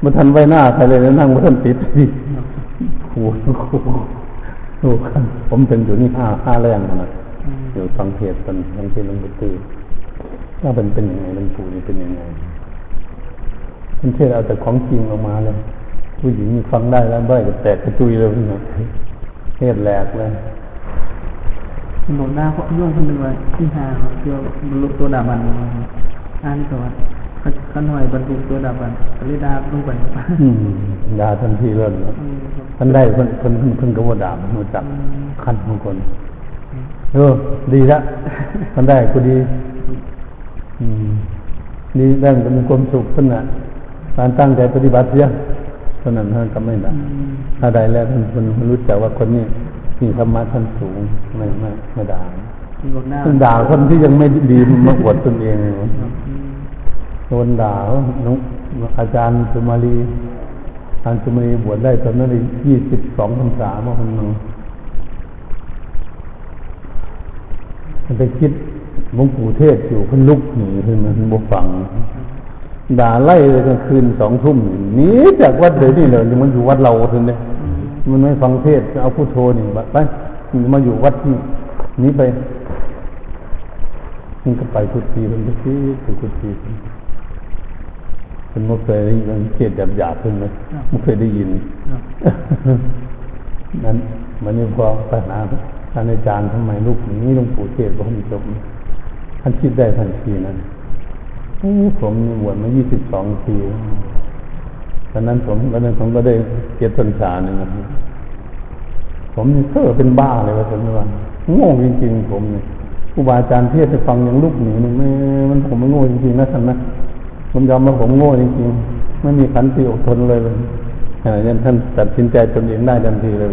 มาทันไว้หน้าใครเลยนั่งมาท่านติดที่ขู่ขู่ดูกันผมเป็นอยู่นี่ห้าห้าแรงนะอยู่ฟังเทศกันฟังเทศหลวงปู่ตื่น ว่าเป็นเป็นยังไงหลวงปู่นี่เป็นยังไงท่านเทศเอาแต่ของจริงออกมาเลยผู้หญิงฟังได้แล้วได้ก็แตกกระจุยเลยนะเทศแหลกเลยหลวงหน้าเขาย่งคนหนึ่งว่าที่หาเกี่ยวบรรลุตัวดาบันอ่านก่อนขน่อยบรรลุตัวดาบันปริดาลงไปด่าทันทีเลยท่านได้คนคนคนก็ว่าด่ามันมาจับขั้นของคนเออดีละท่านได้ก็ดี ดีได้เป็นความสุขขนาดการตั้งใจปฏิบัติเยอะเท่านั้นท่านก็ไม่ด่าถ้าได้แล้วท่านคนรู้จักว่าคนนี้มีธรรมะท่านสูงไม่ไม่ไม่ด่าท่านด่าคนที่ยังไม่ดีมาอวดตนเองโดนด่าน้องอาจารย์สุมาลีอาจารย์สุมาลีบวชได้ตอนนั้นยี่สิบสองพรรษาเมื่อคนนึงมันไปคิด หลวงปู่เทศอยู่พันลุกหนีขึ้นมาบกฟัง ด่าไล่เลยกลางคืนสองทุ่มหนีจากวัดเลยนี่เลยมันอยู่วัดเราถึงเลยมันไม่ฟังเทศเอาผู้โทนี่ไปมาอยู่วัดนี้นี้ไปนี่ก็ไปกุฏิเป็นกุฏิไปกุฏิเป็นไม่เคยได้ยินเทศหยาบหยาบขึ้นไหมไม่เคยได้ยินนั้นมันนี่พอปัญหาท่านอาจารย์ทำไมลูกนี้หลวงปู่เทศก็ให้จบ ท่านคิดได้ทันทีนั้นผมบวชมายี่สิบสองปีตอนนั้นผมตอนนั้นผมก็ได้เจ็ดพรรษาหนึ่งผมนี่เซ่อเป็นบ้าเลยว่าผมว่าโง่จริงๆ ผมเนี่ยครูบาอาจารย์เทศไปฟังอย่างลูกหนีมันไม่มันผมไม่โง่จริงๆนะท่านนะผมยอมรับผมโง่จริงๆ ไม่มีขันติอดทนเลยเลยขณะนั้นท่านตัดสินใจตนเองได้ทันทีเลย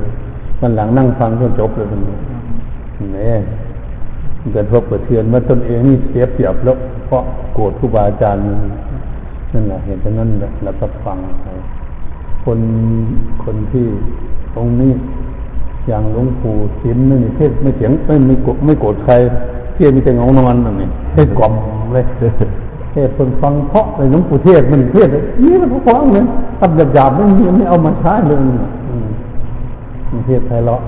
มันหลังนั่งฟังจนจบเลยมันเนี่ย เกิดพบเกิดเทือนว่าตนเองนี่เสียเปรียบแล้วเพราะโกรธครูบาอาจารย์นั่นแหละเห็นตรงนั้นแล้วก็ฟังไปคนคนที่ตรงนี้อย่างหลวงปู่ศิลนี่เทศไม่เสียงไม่ไม่โกรธไม่โกรธใครเทศมีแต่งงนอนนั่นนี่เทศกล่อมเลยเทศคนฟังเพราะเลยหลวงปู่เทศมันเทศนี่มันฟังเลยตับหยาบๆไม่มีไม่เอามาใช้เลยมันเทศไพเราะ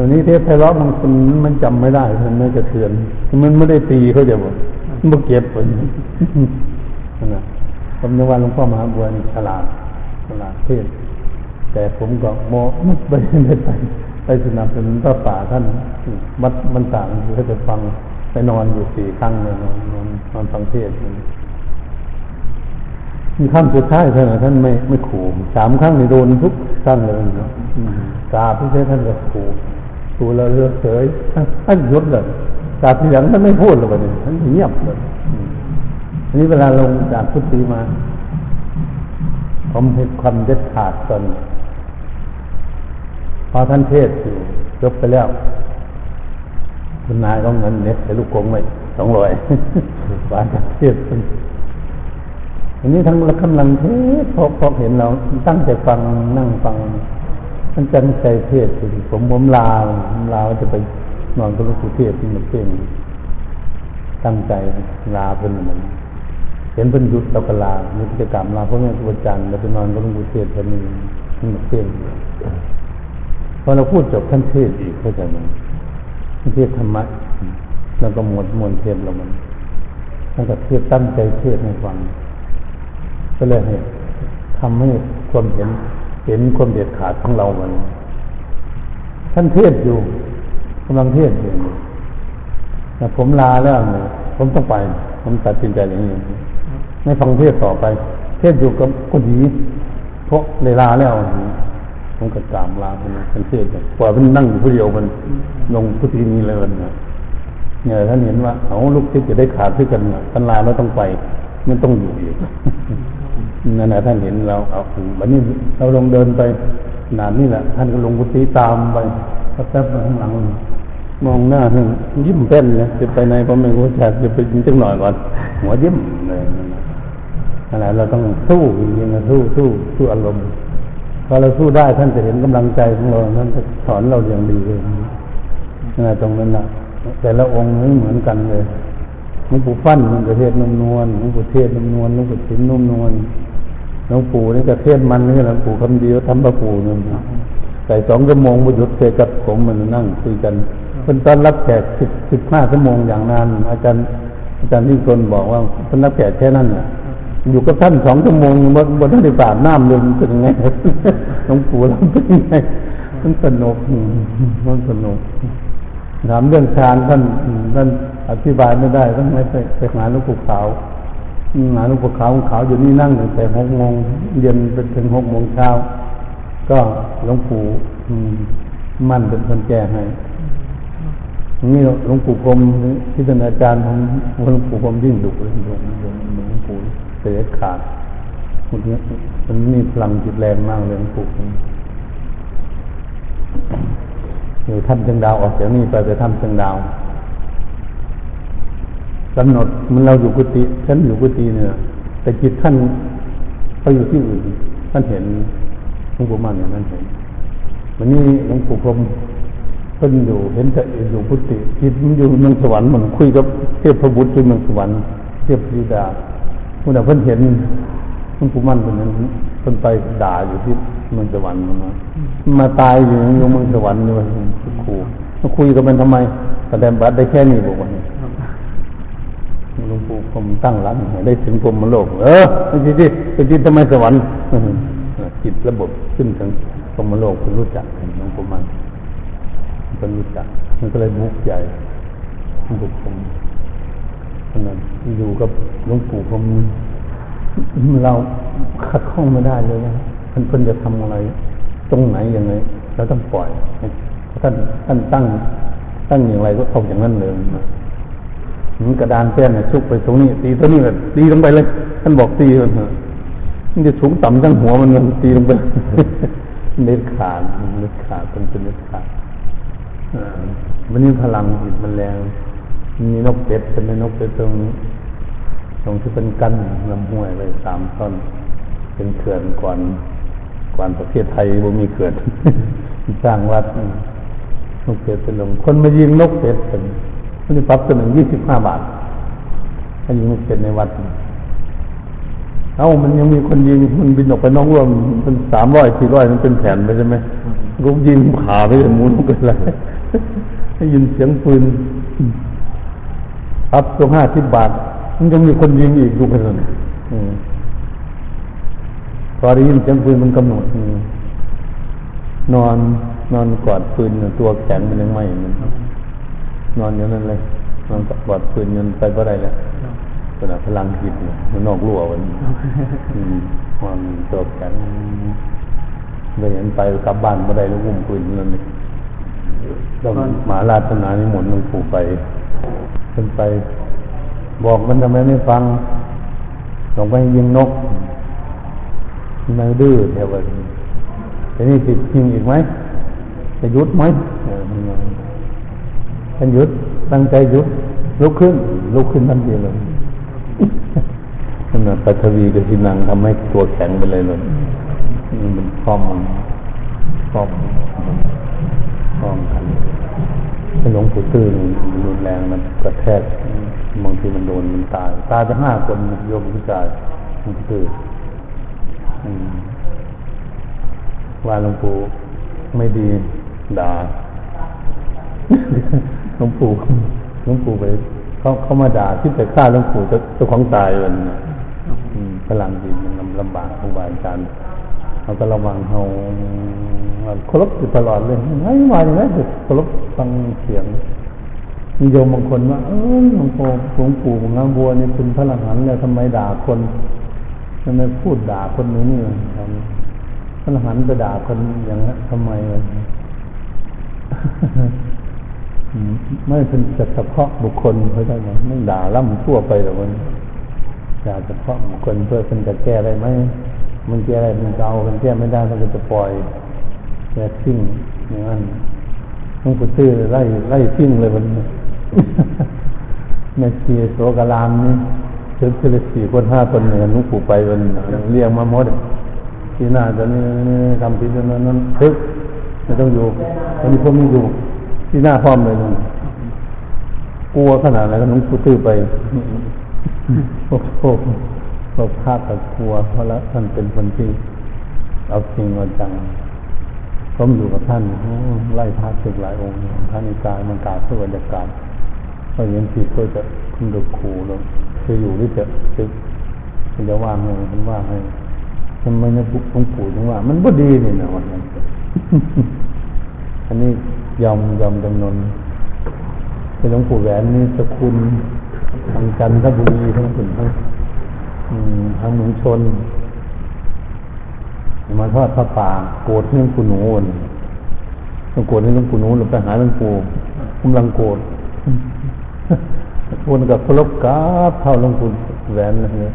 ตอนนี้เทศไพเราะมันมันจำไม่ได้มันไม่กระเทือน มันไม่ได้ตีเขาจะบอกมันเก็บผลนะผมนึกว่าหลวงพ่อมหาบัวนี่ฉลาดฉลาดเทศแต่ผมก็โมไม่ได้ไปไปสนับสนุนพระป่าท่านวัดมันต่างคือเขาจะฟังไปนอนอยู่สี่ครั้งเลยนอนนอนนอนฟังเทศมีครั้งสุดท้ายท่านท่านไม่ไม่ขู่สามครั้งนี่โดนทุกครั้งเลยนะกาพี่เจ้ท่านก็ขู่ ขู่เราเลือกเฉยท่านยศเลยกาที่หลังท่านไม่พูดเลยวันนี้ท่านเงียบเลยอันนี้เวลาลงจากพุทธิมา ผมเห็นความเด็ดขาดตอนพอท่านเทศอยู่จบไปแล้ว คุณนายก็เงินเน็ตใส่ลูกกงไว้สองร้อยบาทเทศอันนี้ทั้งกำลังเทศพอพอเห็นเราตั้งใจฟังนั่งฟัง มันจันใจเทศผมผมลาลาจะไปนอนกับลวงปู่เทศที่มันเพ่งตั้งใจลาเป็นเหมือนเห็นเป็นยุทธตะกลามีกิจกรรมลาเพราะแม่ครูอาจารย์เราไปนอนกับลวงปู่เทศพอดีมันเพ่งพอเราพูดจบท่านเทศอีกเข้าใจไหมท่านเทศธรรมะแล้วก็หมดมวลเทศเรามันท่านก็เทศตั้งใจเทศให้ฟังก็เลยให้ทำให้ความเห็น เห็นความเด็ดขาดของเรามันท่านเทศอยู่กำลังเทศอยู่แต่ผมลาแล้วเนี่ยผมต้องไป ผมตัดสินใจอย่างนี้ไม่ฟังเทศต่อไป เทศอยู่กับก็ดีเพราะเลยลาแล้วผมก็กามลาเป็นท่านเทศกว่าเป็นนั่งอยู่ผู้เดียวมันลงพุทธินีเลยมันเนี่ยท่านเห็นว่าเอาลูกศิษย์จะได้ขาดด้วยกันท่านลาแล้วต้องไป มันต้องอยู่อีก นั่นแหละท่านเห็นเราเอาวันนี้เราลงเดินไปนานนี่แหละ ท่านก็ลงกุฏิตามไปแป๊บๆข้างหลังมองหน้าท่านยิ้มเต้นเลยจะไปไหนก็ไม่รู้จักจะไปจังหน่อยก่อนหัวยิ้มเลยนั่นแหละเราต้องสู้จริงๆสู้สู้สู้อารมณ์พอเราสู้ได้ท่านจะเห็นกำลังใจของเราท่านจะสอนเราอย่างดีเลยนั่นแหละตรงนั้นแหละแต่ละองค์ไม่เหมือนกันเลยหลวงปู่ฟั่นมันก็เทศนุ่มนวลหลวงปู่เทศนุ่มนวลหลวงปู่ชินนุ่มนวล หลวงปู่นี่ก็เทศมันนี่หลวงปู่คำเดียวทำพระปู่นั่ใส่สองชั่วโมงบุญเทกับผมมันนั่งคุยกันเป็นตอนรับแขกสิบสิบห้าชั่วโมงอย่างนานอาจารย์อาจารย์ที่คนบอกว่าเป็นรับแขกแค่นั้นน่ะอยู่กับท่านสองชั่วโมงบนบนท่านได้ปาดน้ำเลยมันเป็นไงหลวงปู่เราเป็นไงมันสนุกมันสนุกถามเรื่องฌานท่านท่านอธิบายไม่ได้ต้องไม่ไปไปหาหลวงปู่ขาว หาหลวงปู่ขาวขาวอยู่นี่นั่งตั้งแต่หกโมงเย็นไปถึงหกโมงเช้า ก็หลวงปู่มั่นเป็นคนแก้ให้นี่หลวงปู่พรมที่เป็นอาจารย์ของหลวงปู่พรมยิ่งดุเลยหลวงหลวงปู่เสียขาดคนนี้มันนี่พลังจิตแรงมากเลยหลวงปู่อยู่ท่านเชียงดาวออกจากนี่ไปไปทำเชียงดาว กำหนดมันเราอยู่กุฏิฉันอยู่กุฏิเนี่ย แต่จิตท่านไปอยู่ที่อื่น ท่านเห็นหลวงปู่มันอย่างนั้นเห็นวันนี้หลวงปู่พรมเพิ่นอยู่เห็นแต่อยู่กุฏิจิตมันอยู่เมืองสวรรค์มันคุยกับเทพพระบุตรที่เมืองสวรรค์เทพธิดาเมื่อเพิ่นเห็นหลวงปู่มันคนนั้นเพิ่นไปด่าอยู่ที่เมืองสวรรค์มามาตายอยู่ในเมืองสวรรค์ด้วยครูมาคุยกับมันทำไมแสดงบัตรได้แค่นี้บอกว่า หลวงปู่ผมตั้งร้านได้ถึงพรมโลก เออไปจิตไปจิตทำไมสวรรค์จิตระบบขึ้นถึงพรมโลกคุณรู้จักหลวงปู่มันคุณรู้จัก มันก็เลยมุกใหญ่หลวงปู่ผมนั้นอยู่กับหลวงปู่ผมเราขัดข้องไม่ได้เลยนะท่านเพิ่นจะทำอะไร ตรงไหนยังไงเราต้องปล่อยท่านท่านตั้ง ตั้งอย่างไรก็เอาอย่างนั้นเลยนะ มันกระดานแป้นเนี่ยชุกไปตรงนี้ ตีตัวนี้แบบตีลงไปเลยท่านบอกตีมันมันจะสูงต่ำทั้งหัวมันมันตีลงไปเน็ดขาดเน็ดขาดเป็นเป็นเน็ดขาดวันนี้พลังจิตมันแรงมีนกเป็ดเป็นนกเป็ดตรงนี้ตรงที่เป็นกั้นลำห้วยเลยสามต้น เป็นเขื่อนก่อนก่อนประเทศไทยบ่มีเขื่อนสร้างวัดนกเป็ดเป็นลงคนมายิงนกเป็ดเป็น มันจะปรับตัวหนึ่งยี่สิบห้าบาทถ้ายิงนกเป็ดในวัด เอ้ามันยังมีคนยิงมันบินออกไปนอกร่วมเป็นสามร้อยสี่ร้อยมันเป็นแผ่นไปใช่ไหมก็ยิงขาไปเลยมูนไปเลยได้ยินเสียงปืนปรับตัวห้าสิบบาท มันยังมีคนยิงอีกดูกันเลยพอได้ยินเสียงปืนมันกำหนดนอนนอนกอดปืนตัวแข็งมันยังไม่มัน นอนอย่างนั้นเลยนอนกอดปืนยันไปก็ได้แล้วขณะพลังจิตมันนอกรั่ววันมันตัวแข็งเลยเห็นไปกลับบ้านไม่ได้แล้วอุ้มปืนนั่นเลยต้องหมาราชนานิมนต์หลวงปู่ไปขึ้นไป บอกมันทำไมไม่ฟังลงไปยิงนกมันดื้อแถวนี้แต่นี่ติดยิงอีกไหมจะยุดไหม ท่านยุดตั้งใจยุบลุกขึ้น ลุกขึ้นทันทีเลยนั่นนะปัทวีกับทินังทำให้ตัวแข็งไปเลยเลยนี่มันพร้อมมันพร้อมพร้อมกันหลวงปู่ตื้นรุนแรงมันกระแทกบางทีมันโดนมันตายตายไปห้าคนโยมผู้ชายหลวงปู่ตื้อว่าหลวงปู่ไม่ดีด่า หลวงปู่หลวงปู่ไปเขาเขามาด่าที่ไปฆ่าหลวงปู่เจ้าของตายมันพลังดีมันลำบากครูบาอาจารย์เราก็ระวังเขาเคารพอยู่ตลอดเลยไม่มาอย่างนั้นเคารพฟังเสียงมีโยมบางคนว่าเออหลวงปู่หลวงปู่งามบัวนี่คุณพระหันเนี่ยทำไมด่าคนทำไมพูดด่าคนนี้นี่พระหันไปด่าคนอย่างนั้นทำไม ไม่เป็นเฉพาะบุคคลเขาได้ไหมไม่ด่าล่ำทั่วไปหรอกมันด่าเฉพาะบุคคลเพื่อเป็นจะแก้ได้ไหมมันแก้อะไรมันเกามันแก้ไม่ได้มันก็จะปล่อยแก้ทิ้งอย่างนั้นต้องไปตื้อไล่ไล่ทิ้งเลยมันแม่ชีโสกรามนี่เชิญเชิญสี่คนห้าคนเนี่ยนุปู่ไปวันเรียงมาหมดที่หน้าตอนนี้ทำพิธีนั้นนั้นทึกไม่ต้องอยู่ตอนนี้ผมไม่อยู่ ที่หน้าพร้อมเลยนึงกลัวขนาดไหนก็นุ้งตื้อไปโอ้โหเราภาคกับกลัว เพราะแล้วท่านเป็นคนที่เอาจริงเอาจังผมอยู่กับท่านไล่พระศึกหลายองค์ท่านนิกายมันกาเพื่อบรรยากาศก็เห็นผิดก็จะคุณดูขู่เลยจะอยู่หรือจะจะจะว่างไงมันว่าให้ทำไมนะปุ๊บหลวงปู่ถึงว่า มันบ่ดีนี่นะวันนั้นอันนี้ ยอมยอมจำนนเป็นหลวงปู่แหวนนี่สกุลทางจันทบุรีทั้งสุดทั้งทางเมืองชน มาทอดพระป่าโกรธเรื่องคุณหนูนต้องโกรธเรื่องคุณหนูหรือไปหาหลวงปู่กำลังโกรธคนกับพลบกาบเท่าหลวงปู่แหวนเลย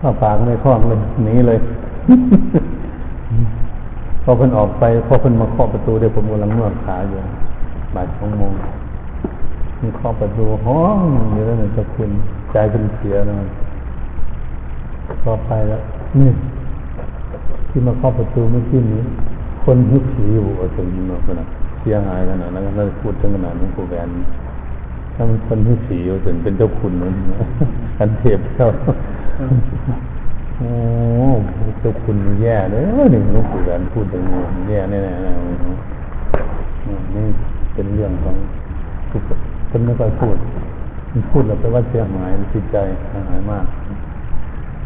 พระป่าไม่คล้องเลยหนีเลย พอเพิ่นออกไปพอเพิ่นมาเคาะประตูเดี๋ยวผมกำลังนวดขาอยู่บ่ายสองโมงมีเคาะประตูห้องอยู่แล้วเนี่ยจะคุณใจเป็นเสียนะก็ไปแล้วนี่ที่มาเคาะประตูเมื่อกี้นี้ คนฮึกผีอยู่ถึงเนาะนะเสียหายขนาดนั้นก็พูดถึงขนาดนี้กูแบนถ้ามันคนฮึกผีอยู่ถึงเป็นเจ้าคุณนั่นกันเทพเจ้า โอ้เจ้าคุณแย่เลยหนึ่งลูกปู่แหวนพูดอย่างนี้แย่แน่ๆนี่เป็นเรื่องของทุกคนไม่ค่อยพูดมันพูดแล้วไปว่าเสียหายจิตใจเสียหายมาก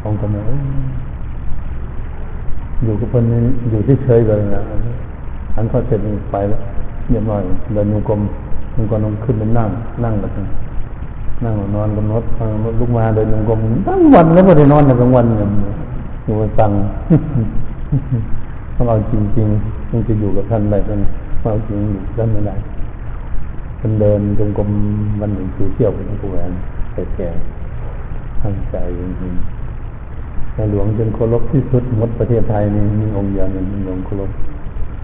ของคนนี้อยู่กับคนนี้อยู่ที่เฉยเลยนะอันเขาเสร็จไปแล้วเรียบร้อยเดินโยกลมโยกลมขึ้นเป็นนั่งนั่งแบบนั่ นั่งนอนกำหนดลุกมาเดินโยกลมทั้งวันแล้วไม่ได้นอนในกลางวันอย่างอยู่ตังต้องเอาจริงๆต้องจะอยู่กับท่านได้เป็นเอาจริงอยู่ท่านไม่ได้เป็นเดินจงกรมวันหนึ่งคือเที่ยวเป็นผู้แหวนแก่ตั้งใจจริงๆในหลวงจนเคารพที่สุดมดประเทศไทยนี่มีองค์เดียวนี่มีองค์เคารพ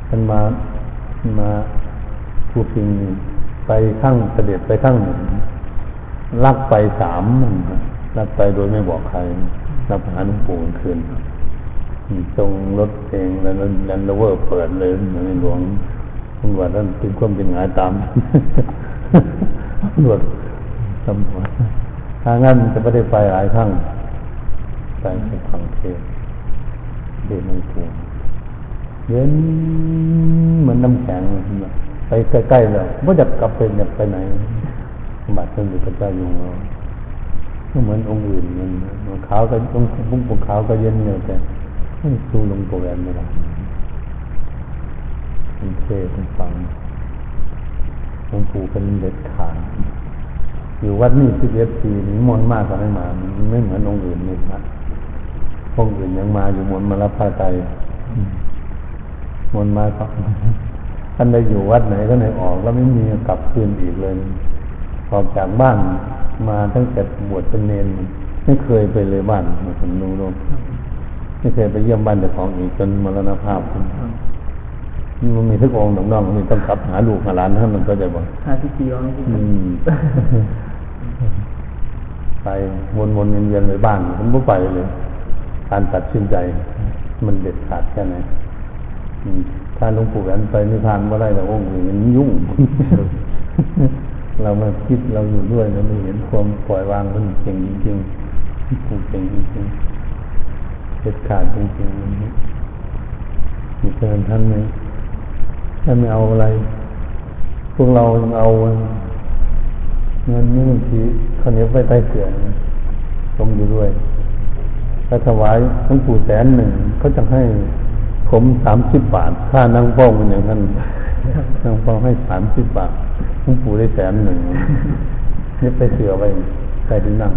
ท่านมามาผู้พิงไปข้างเสด็จไปข้างหนึ่ง ลักไปสามมันลักไปโดยไม่บอกใครรับหาหลวงปู่คืนตรงรถเองแล้วแล้วแล้วเวอร์เปิดเลยในหลวงตำรวจนั่นเป็นความเป็นงายตามตำรวจตำรวจถ้างั้นจะไม่ได้ไปหลายครั้งไปฟังเทศเทศหลวงปู่เย็นเหมือนน้ำแข็งไปใกล้ๆเลยไม่อยากกลับไปอยากไปไหน บัตรเพิ่งอยู่กับเจ้าอยู่ก็เหมือนองค์อื่นมันขาวก็องค์บุ้งปกขาวก็เย็นอยู่แต่สู้ลงโปรแกรมไม่ได้เป็นเทศเป็นฟังหลวงปู่เป็นเด็ดขาดอยู่วัดนี่สิบเอ็ดปีนี้มนมากกว่าไม่มามันไม่เหมือนองค์อื่นนี่ครับองค์อื่นยังมาอยู่มนมารับพระใจมนมาก็ท่านได้อยู่วัดไหนก็ไหนออก แล้วไม่มีกลับคืนอีกเลย ออกจากบ้านมาตั้งแต่บวชเป็นเนนไม่เคยไปเลยบ้านผมดูดูไม่เคยไปเยี่ยมบ้านเจ้าของอีกจนมรณภาพมันมีทุกองค์น้องๆนี่ต้องขับหาลูกหาหลานท่านมันก็จะบอกหาที่กี่วันอืมไปวนๆเวียนๆไปบ้านผมก็ไปเลย การตัดสินใจ มันเด็ดขาดแค่ไหนอืมถ้าหลวงปู่แหวนไปนิพพานว่าได้แต่องค์อื่นมันยุ่ง เรามาคิดเราอยู่ด้วยเราไม่เห็นความปล่อยวางมันเก่งจริงๆปู่เก่งจริงๆเด็ดขาดจริงๆมีเชิญท่านไหมท่านไม่เอาอะไร พวกเรายังเอาเงินนี่บางทีเขาเนียวไปใต้เกลือตรงอยู่ด้วยถ้าถวายหลวงปู่แสนหนึ่งเขาจะให้ผมสามสิบบาท ค่านั่งเฝ้ามันอย่างนั้นนั่งเฝ้าให้สามสิบบาท หลวงปู่ได้แสนหนึ่งนี่ไปเสือไว้ใครที่นั่ง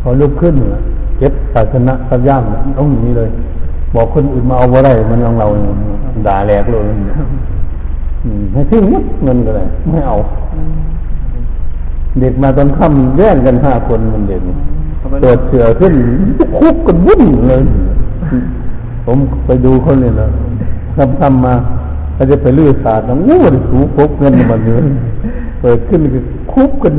พอลุกขึ้นเก็บศาสนะสับย่ามต้องอย่างนี้เลย บอกคนอื่นมาเอาว่าไรมันลองเราด่าแหลกเลยอืมให้ทิ้งหมดเงินก็เลยไม่เอา เด็กมาตอนค่ำแย่งกันห้าคนมันเด็กเปิดเสือขึ้นคุกกันวุ่นเลย ผมไปดูคนนี่แล้วทำทำมา เขาจะไปลื้อศาสตร์นะอู้มันสูคุกเงินมันเยอะเปิดขึ้นก็คุกกัน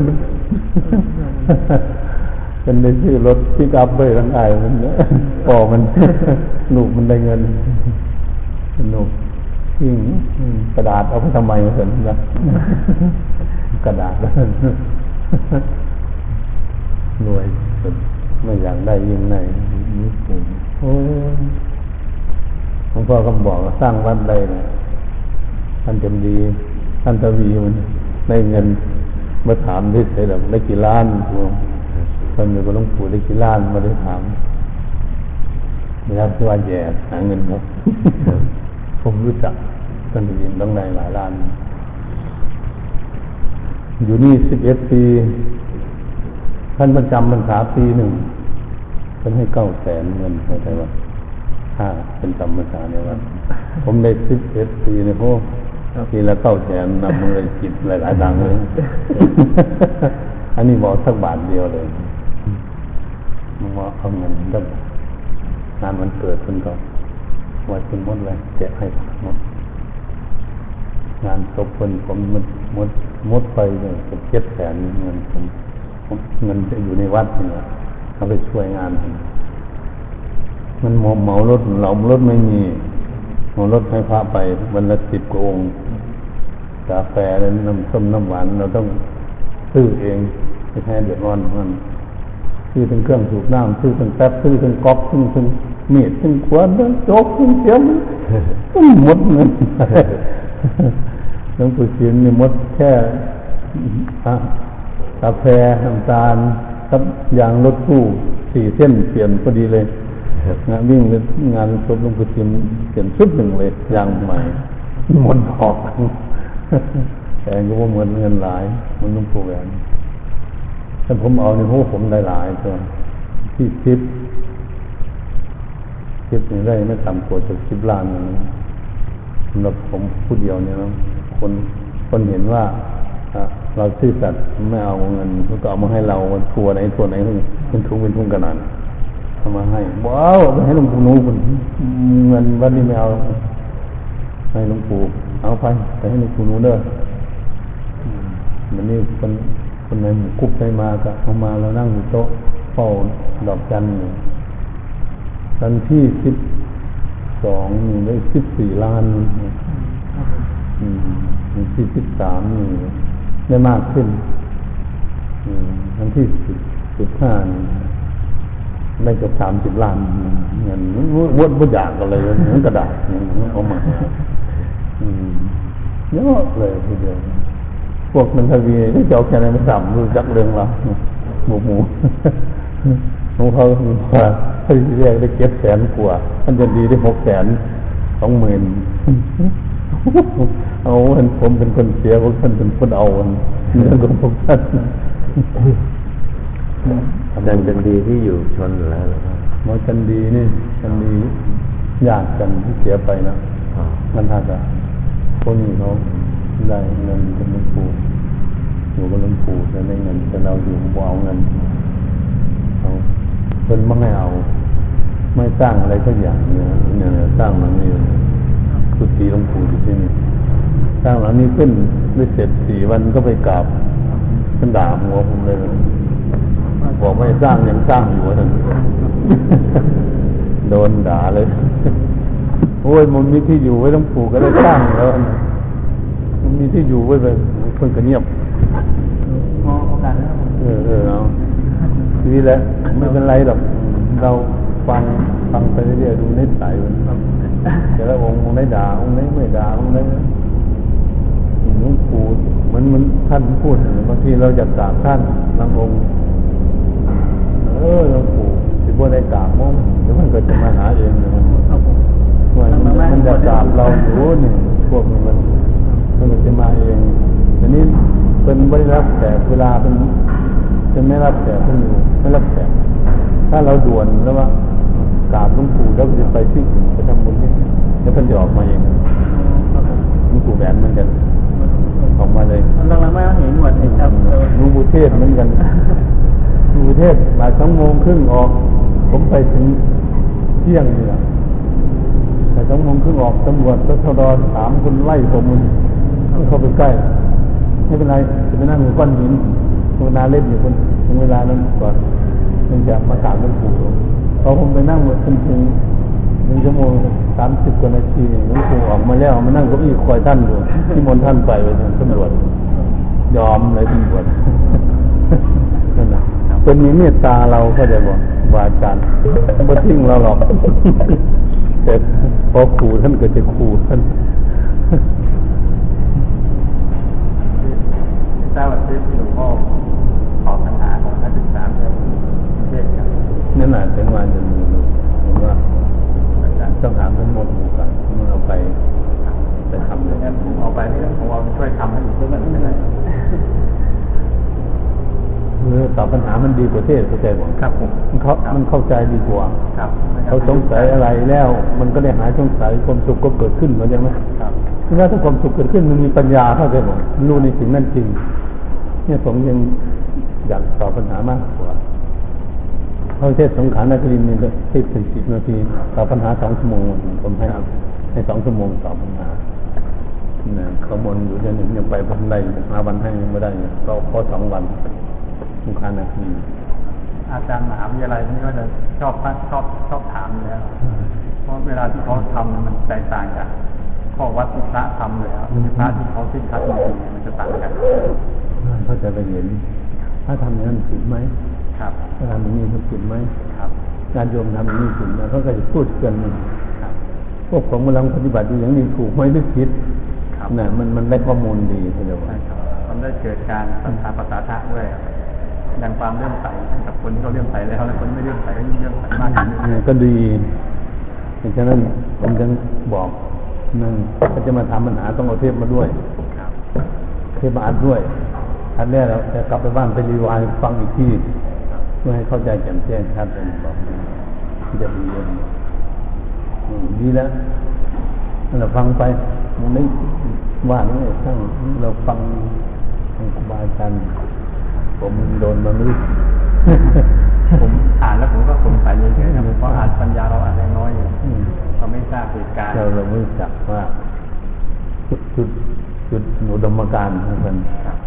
เป็นได้ชื่อรถพิกอัพไปทั้งอายมันเนี่ยพอมันหนุกมันได้เงินสนุกยิ่งกระดาษเอาไปทำไมเห็นนะกระดาษรวยไม่อยากได้ยิ่งไหนญี่ปุ่นโอ้หลวงพ่อก็บอกสร้างวัดใดนะ ท่านจำดี ท่านทวีมันได้เงินมาถามที่เสร็จแล้วได้กี่ล้านพวงคนอยู่กับหลวงปู่ได้กี่ล้านมาได้ถามไม่รับที่ว่าแย่หาเงินครับ ผมรู้จักท่านยินต้องในหลายล้าน อยู่นี่สิบเอ็ดปี ท่านประจำพรรษาปีหนึ่งท่านให้เก้าแสนเงินเข้าใจว่าถ้าเป็นจำพรรษาเนี่ยว่าผมได้สิบเอ็ดปีเนี่ยพว กปีละเก้าแสนนำมือจิตหลายๆดังเลยอันนี้บอกสักบาทเดียวเลยมันว่าเอาเงินตั้งงานมันเกิดขึ้นก็ไว้เป็นมดเลยแจกให้หมดงานศพคนผมมันมดมดไปเลยกับเจ็ดแสนเงินผมผมเงินจะอยู่ในวัดเนี่ยเอาไปช่วยงาน มันหมาเหมารถเหลารถไม่มี เหมารถให้พระไปวันละสิบกองกาแฟแล้วน้ำส้มน้ำหวานเราต้องซื้อเองไม่ใช่เดือดร้อนมันซื้อทั้งเครื่องสูบน้ำซื้อทั้งแป๊บซื้อทั้งก๊อกซื้อทั้งเมีดทั้งขวดทั้งโจ๊กทั้งเสียมต้องหมดเงินหลวงปู่เสียนนี่หมดแค่กาแฟน้ำตาลครับยางรถตู้สี่เส้นเปลี่ยนพอดีเลย งานวิ่งงานศพหลวงปู่เสียนเปลี่ยนชุดหนึ่งเลยยางใหม่หมดออกแต่ก็ว่าเหมือนเงินหลายมันหลวงปู่แหวนถ้าผมเอาในหัวผมได้หลายตัวที่คิดคิดนี่ได้ไม่ต่ำกว่าจะคิดล้านอย่างนี้สำหรับผมผู้เดียวเนี่ยนะคนคนเห็นว่าเราซื่อสัตย์ไม่เอาเงินเขาก็เอามาให้เราทัวไหนทัวไหนเป็นทุงเป็นทุงกระนัน เอามาให้ว้าวไปให้หลวงปู่นูคนเงินวันนี้ไม่เอาให้หลวงปู่เอาไปไปให้หลวงปู่นูเด้อวันนี้คนคนไหนหมู่กุ๊บไปมาก็เอามาเรานั่งอยู่โต๊ะเฝ้าดอกจันทร์วันที่สิบสองได้สิบสี่ล้านอืมที่สิบสามนี่ได้มากขึ้นวันที่สิบสิบห้า ได้กือบสามสิบล้านเงินวดวดอยากกันเลยเหมือนกระดาษเอามาเยอะเลยทีเดียวพวกมันทวีได้เจ้าแค่ไหนไม่สามรู้จักเรื่องเราหมูหมูหลวงพ่อว่าที่เรียกได้เก็บแสนกว่าท่านจะดีได้หกแสนสองหมื่นเอาอันผมเป็นคนเสียพวกท่านเป็นคนเอาอันเรื่องของพวกท่าน อาจารย์จันดีที่อยู่ชนแล้วหรือเปล่าหมอจันดีนี่จันดีญาติกันที่เสียไปนะมันถ้าจะคนนี้เขาได้เงินเป็นหลวงปู่อยู่กับหลวงปู่จะได้เงินแต่เราอยู่บ่เอาเงินเขาเพิ่นไม่ให้เอา ไม่สร้างอะไรสักอย่างเนี่ยเนี่ยสร้างหลังนี้กุฏิหลวงปู่อยู่ที่นี่สร้างหลังนี้ขึ้นไม่เสร็จสี่วันก็ไปกราบท่านด่าหัวผมเลย บอกไม่สร้างยังสร้างอยู่นั่นโดนด่าเลย โอ้ยมันมีที่อยู่ไว้ต้องปลูกก็ได้สร้างแล้วมันมีที่อยู่ไว้ไปเพิ่งก็เงียบมองโอกาสแล้วเออเออเอาชีวิตแล้วไม่เป็นไรหรอกเราฟังฟังไปเรื่อยๆดูนิสัยมันแต่ละองค์องค์ไหนด่าองค์ไหนไม่ด่าองค์ไหนหลวงปู่มันมันท่านพูดบางทีเราจะกราบท่านบางองค์ เออหลวงปู่ที่พวกได้กราบมั้งเดี๋ยวมันก็จะมาหาเองนะมันครับผมมันมันจะกราบเราอยู่นี่พวกนี้มันมันก็จะมาเองทีนี้เป็นไม่ได้รับแขกเวลาเป็นจะไม่รับแขกเป็นอยู่ไม่รับแขกถ้าเราด่วนแล้วว่ากราบหลวงปู่แล้วจะไปที่อื่นไปทำบุญที่แล้วมันจะออกมาเองหลวงปู่แหวนมันจะออกมาเลยหลังๆไม่เห็นหมดเห็นครับเออหลวงปู่เทศเหมือนกัน หลวงปู่เทศบ่ายสองโมงครึ่งออก ผมไปถึงเที่ยงเนี่แหละบ่ายสองโมงครึ่งออกตำรวจตชดสามคนไล่ผมมันเข้าไปใกล้ไม่เป็นไรจะไปนั่งอยู่ก้อนหินภาวนาเล่นอยู่คนถึงเวลานั้นก่อนมันจะมาถามหลวงปู่พอผมไปนั่งหมดถึงถึงหนึ่งชั่วโมงสามสิบกว่านาทีหลวงปู่ออกมาแล้วมานั่งก้าอี้คอยท่านอยู่ที่มนท่านไปไปทางตำรวจยอมเลยตำรวจ นนะเป็นมีเมตตาเราก็จะบอกวาจารย์ไม่ทิ้งเราหรอกแต่พอขู่ท่านก็จะขู่ท่านทราบว่าที่หลวงพ่อตอบปัญหาของนักศึกษาเรื่องเทศครับนั่นแหละเป็นวันจะมีผมว่าอาจารย์ต้องถามทั้งหมดหมู่กันเมื่อเราไปไปทำเลยงั้นผมเอาไปนี่ผมเอาช่วยทำให้อีกเพื่อมันไม่ได้ เออตอบปัญหามันดีกว่าเทศเข้าใจบอกครับผมมันเขามันเข้าใจดีกว่าครับเขาสงสัยอะไรแล้ว มันก็ได้หายสงสัยความสุขก็เกิดขึ้นเข้าใจไหมครับเมื่อถ้าความสุขเกิดขึ้นมันมีปัญญาเข้าใจบอกรู้ในสิ่งนั้นจริง เนี่ยผมยังอยากตอบปัญหามากกว่าพระเทศสงขลานาครินทร์นี่ก็เทศสี่สิบนาทีตอบปัญหาสองชั่วโมงผมให้ให้สองชั่วโมงตอบปัญหาเนี่ยขบวนอยู่เดือนหนึ่งยังไปพันใดหาวันให้ยังไม่ได้เนี่ยก็พอสองวัน สงขลานาครินทร์อาจารย์มหาวิทยาลัยนี่ก็จะชอบตั้งชอบชอบถามอยู่แล้วเพราะเวลาที่เขาทำมันแตกต่างจากข้อวัดที่พระทำเลยครับพระที่เขาที่คัดจริงๆมันจะต่างกันเขาจะไปเห็นถ้าทำอย่างนั้นผิดไหมครับถ้าทำอย่างนี้มันผิดไหมครับการโยมทำอย่างนี้ผิดไหมเขาก็จะพูดกันครับพวกผมกำลังปฏิบัติอยู่อย่างนี้ถูกไหมหรือผิดครับน่ะมันมันได้ข้อมูลดีเขาเรียกว่าใช่ครับมันได้เกิดการสัมผัสภาษาทะด้วย ดังความเลื่อมใสให้กับคนที่เขาเลื่อมใสแล้วและคนที่ไม่เลื่อมใสก็ยิ่งเลื่อมใสมากขึ้นเรื่อยเนี่ยก็ดีเพราะฉะนั้นผมจึงบอกนั่นถ้าจะมาทำปัญหาต้องเอาเทปมาด้วยๆครับเทปมาอัดด้วยอัดแรกเราจะกลับไปบ้านไปรีวายฟังอีกทีเพื่อให้เข้าใจแจ่มแจ้งชัดเป็นบอกจะดีเองอืมดีแล้วนั่นเราฟังไปมันไม่ว่านี่ทั้งเราฟังทางครูบาอาจารย์ ผมโดนมาไม่รู้ผมอ่านแล้วผมก็สงสัยเยอะๆครับเพราะอ่านปัญญาเราอ่านได้น้อยอยู่อืมเราไม่ทราบเหตุการณ์เราเราไม่รู้จักว่าจุดจุดจุดอุดมการณ์ของมันครับ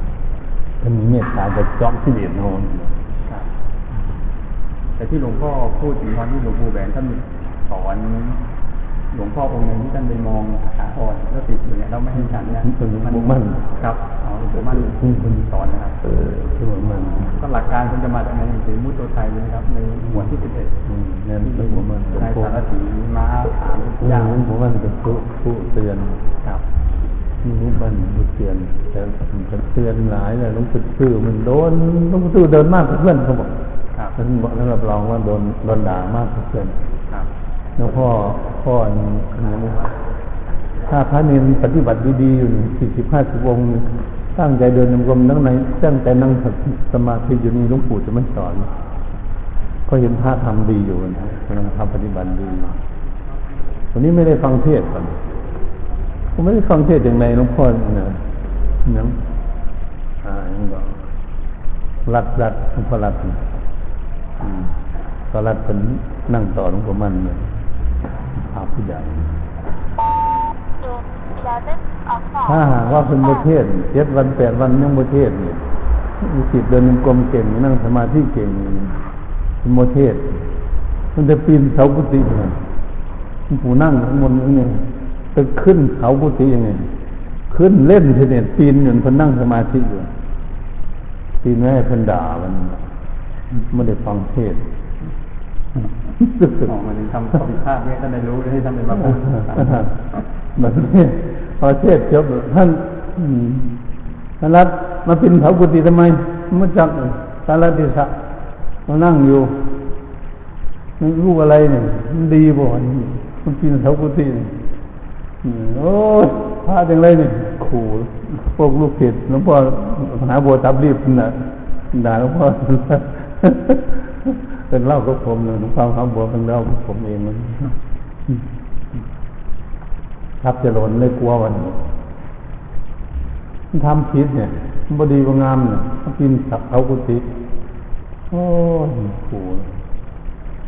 ถ้ามีเมตตาจะเจาะที่เดียดโนนครับแต่ที่หลวงพ่อพูดถึงตอนที่หลวงปู่แหวนท่านสอน หลวงพ่อองค์หนึ่งที่ท่านไปมองขาอ่อนแล้วติดอยู่เนี่ยเราไม่ให้ฉันเนี่ยเป็นหลวงปู่มั่นครับอ๋อหลวงปู่มั่นอืมคุณสอนนะครับเออที่ว่ามันก็หลักการมันจะมาจากในหนังสือมุตโตไทยนะครับในหมวดที่สิบเอ็ดอืมนั่นเป็นหัวมันหลวงนายปู่สารถีม้าถามอืยามหลวงปู่มันเป็นผู้ผู้เตือนครับหลวงปู่มันผู้เตือนแต่มันก็เตือนหลายเลยหลวงปู่ซื่อมันโดนหลวงปู่ซื่อเดินมากกว่าเพื่อนเขาบอกครับท่านบอกท่านรับรองว่าโดนโดนด่ามากกว่าเพื่อน ครับแล้วพ่อพ่อนี่นะถ้าพระเนรปฏิบัติดีๆอยู่สี่สิบห้าสิบองค์ตั้งใจเดินนำกรมนั่งในตั้งแต่นั่งสมาธิอยู่นี่หลวงปู่จะไม่สอนก็เห็นพระทำดีอยู่นะกำลังทำปฏิบัติดีวันนี้ไม่ได้ฟังเทศก่อนผมไม่ได้ฟังเทศอย่างไรหลวงพ่อเนี่ยนะอ่าอย่างก็รัดรัดหลวงพ่อรัดอืมตอนรัดเป็นนั่งต่อหลวงพ่อมันเลยาผู้ใหญ่ถ้าหากว่าเป็นประเทศเจ็ดวันแปดวันยังประเทศเนี่ยมีจิตเดินกลมเก่งนั่งสมาธิเก่งเป็นประเทศ มันจะปีนเสากุฏิไงผู้นั่งข้างบนนี่จะขึ้นเสากุฏิยังไงขึ้นเล่นเทเนตปีนอยู่คนนั่งสมาธิอยู่ปีนไม่ให้เพิ่นด่ามันไม่ได้ฟังเทศ ออกมาถึงทำข้อผิดพลาดเนี่ยท่านได้รู้ที่ท่านเป็นมาพูดแบบนี้พอเทศจบท่านท่านรัฐมาปินเผากุฏิทำไมมาจักสารติสะมานั่งอยู่ไม่รู้อะไรเนี่ยมันดีบ่มันปินเผากุฏิเนี่ยโอ้พลาดอย่างไรเนี่ยขู่พวกลูกเพจหลวงพ่อหาบัวตับรีบน่ะด่าหลวงพ่อ เป็นเล่ากับผมเลยหลวงพ่อหาบัวเป็นเล่ากับผมเองมันทับจะหล่นเลยกลัววันนี้ทำผิดเนี่ยบดีว่างามเนี่ยกินสับเอากุฏิโอ้ยขู่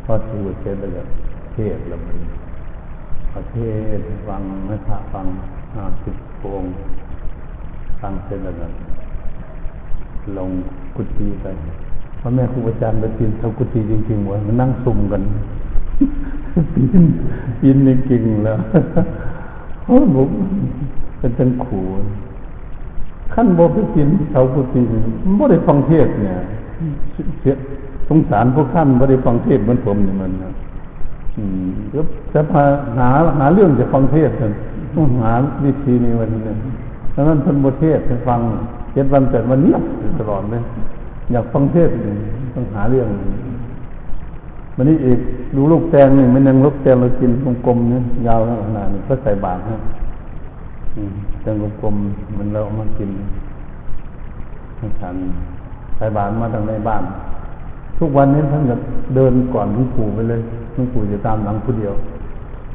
พอถูเสร็จแล้วเทศแล้วมันประเทศฟังไม่พระฟังห้าสิบโพงฟังเสร็จแล้วลงกุฏิไป พ่อแม่ครูอาจารย์ไปปีนเท่ากุฏิจริงๆวะมันนั่งซุ่มกันปีนปีนจริงๆแล้วโอ้ผมเป็นจังขู่ขั้นโบไปกินเท่ากุฏิไม่ได้ฟังเทศเนี่ยเสียสงสารพวกขั้นไม่ได้ฟังเทศเหมือนผมเนี่ยมันนะอืมจะพาหาหาเรื่องจะฟังเทศกันต้องหาวิธีนี้วันนี้ดังนั้นท่านบทเทศให้ฟังเจ็ดวันแต่วันนี้ตลอดเลย อยากฟังเทศต้องหาเรื่องวันนี้อีกดูลูกแตงนี่มันยังลูกแตงเรากินกลมๆเนี่ยยาวขนาดนี้ก็ใส่บาตรฮะแตงกลมๆมันเราเอามากินฉันใส่บาตรมาทางในบ้าน ทุกวันนี้ท่านจะเดินก่อนหลวงปู่ไปเลยหลวงปู่จะตามหลังผู้เดียว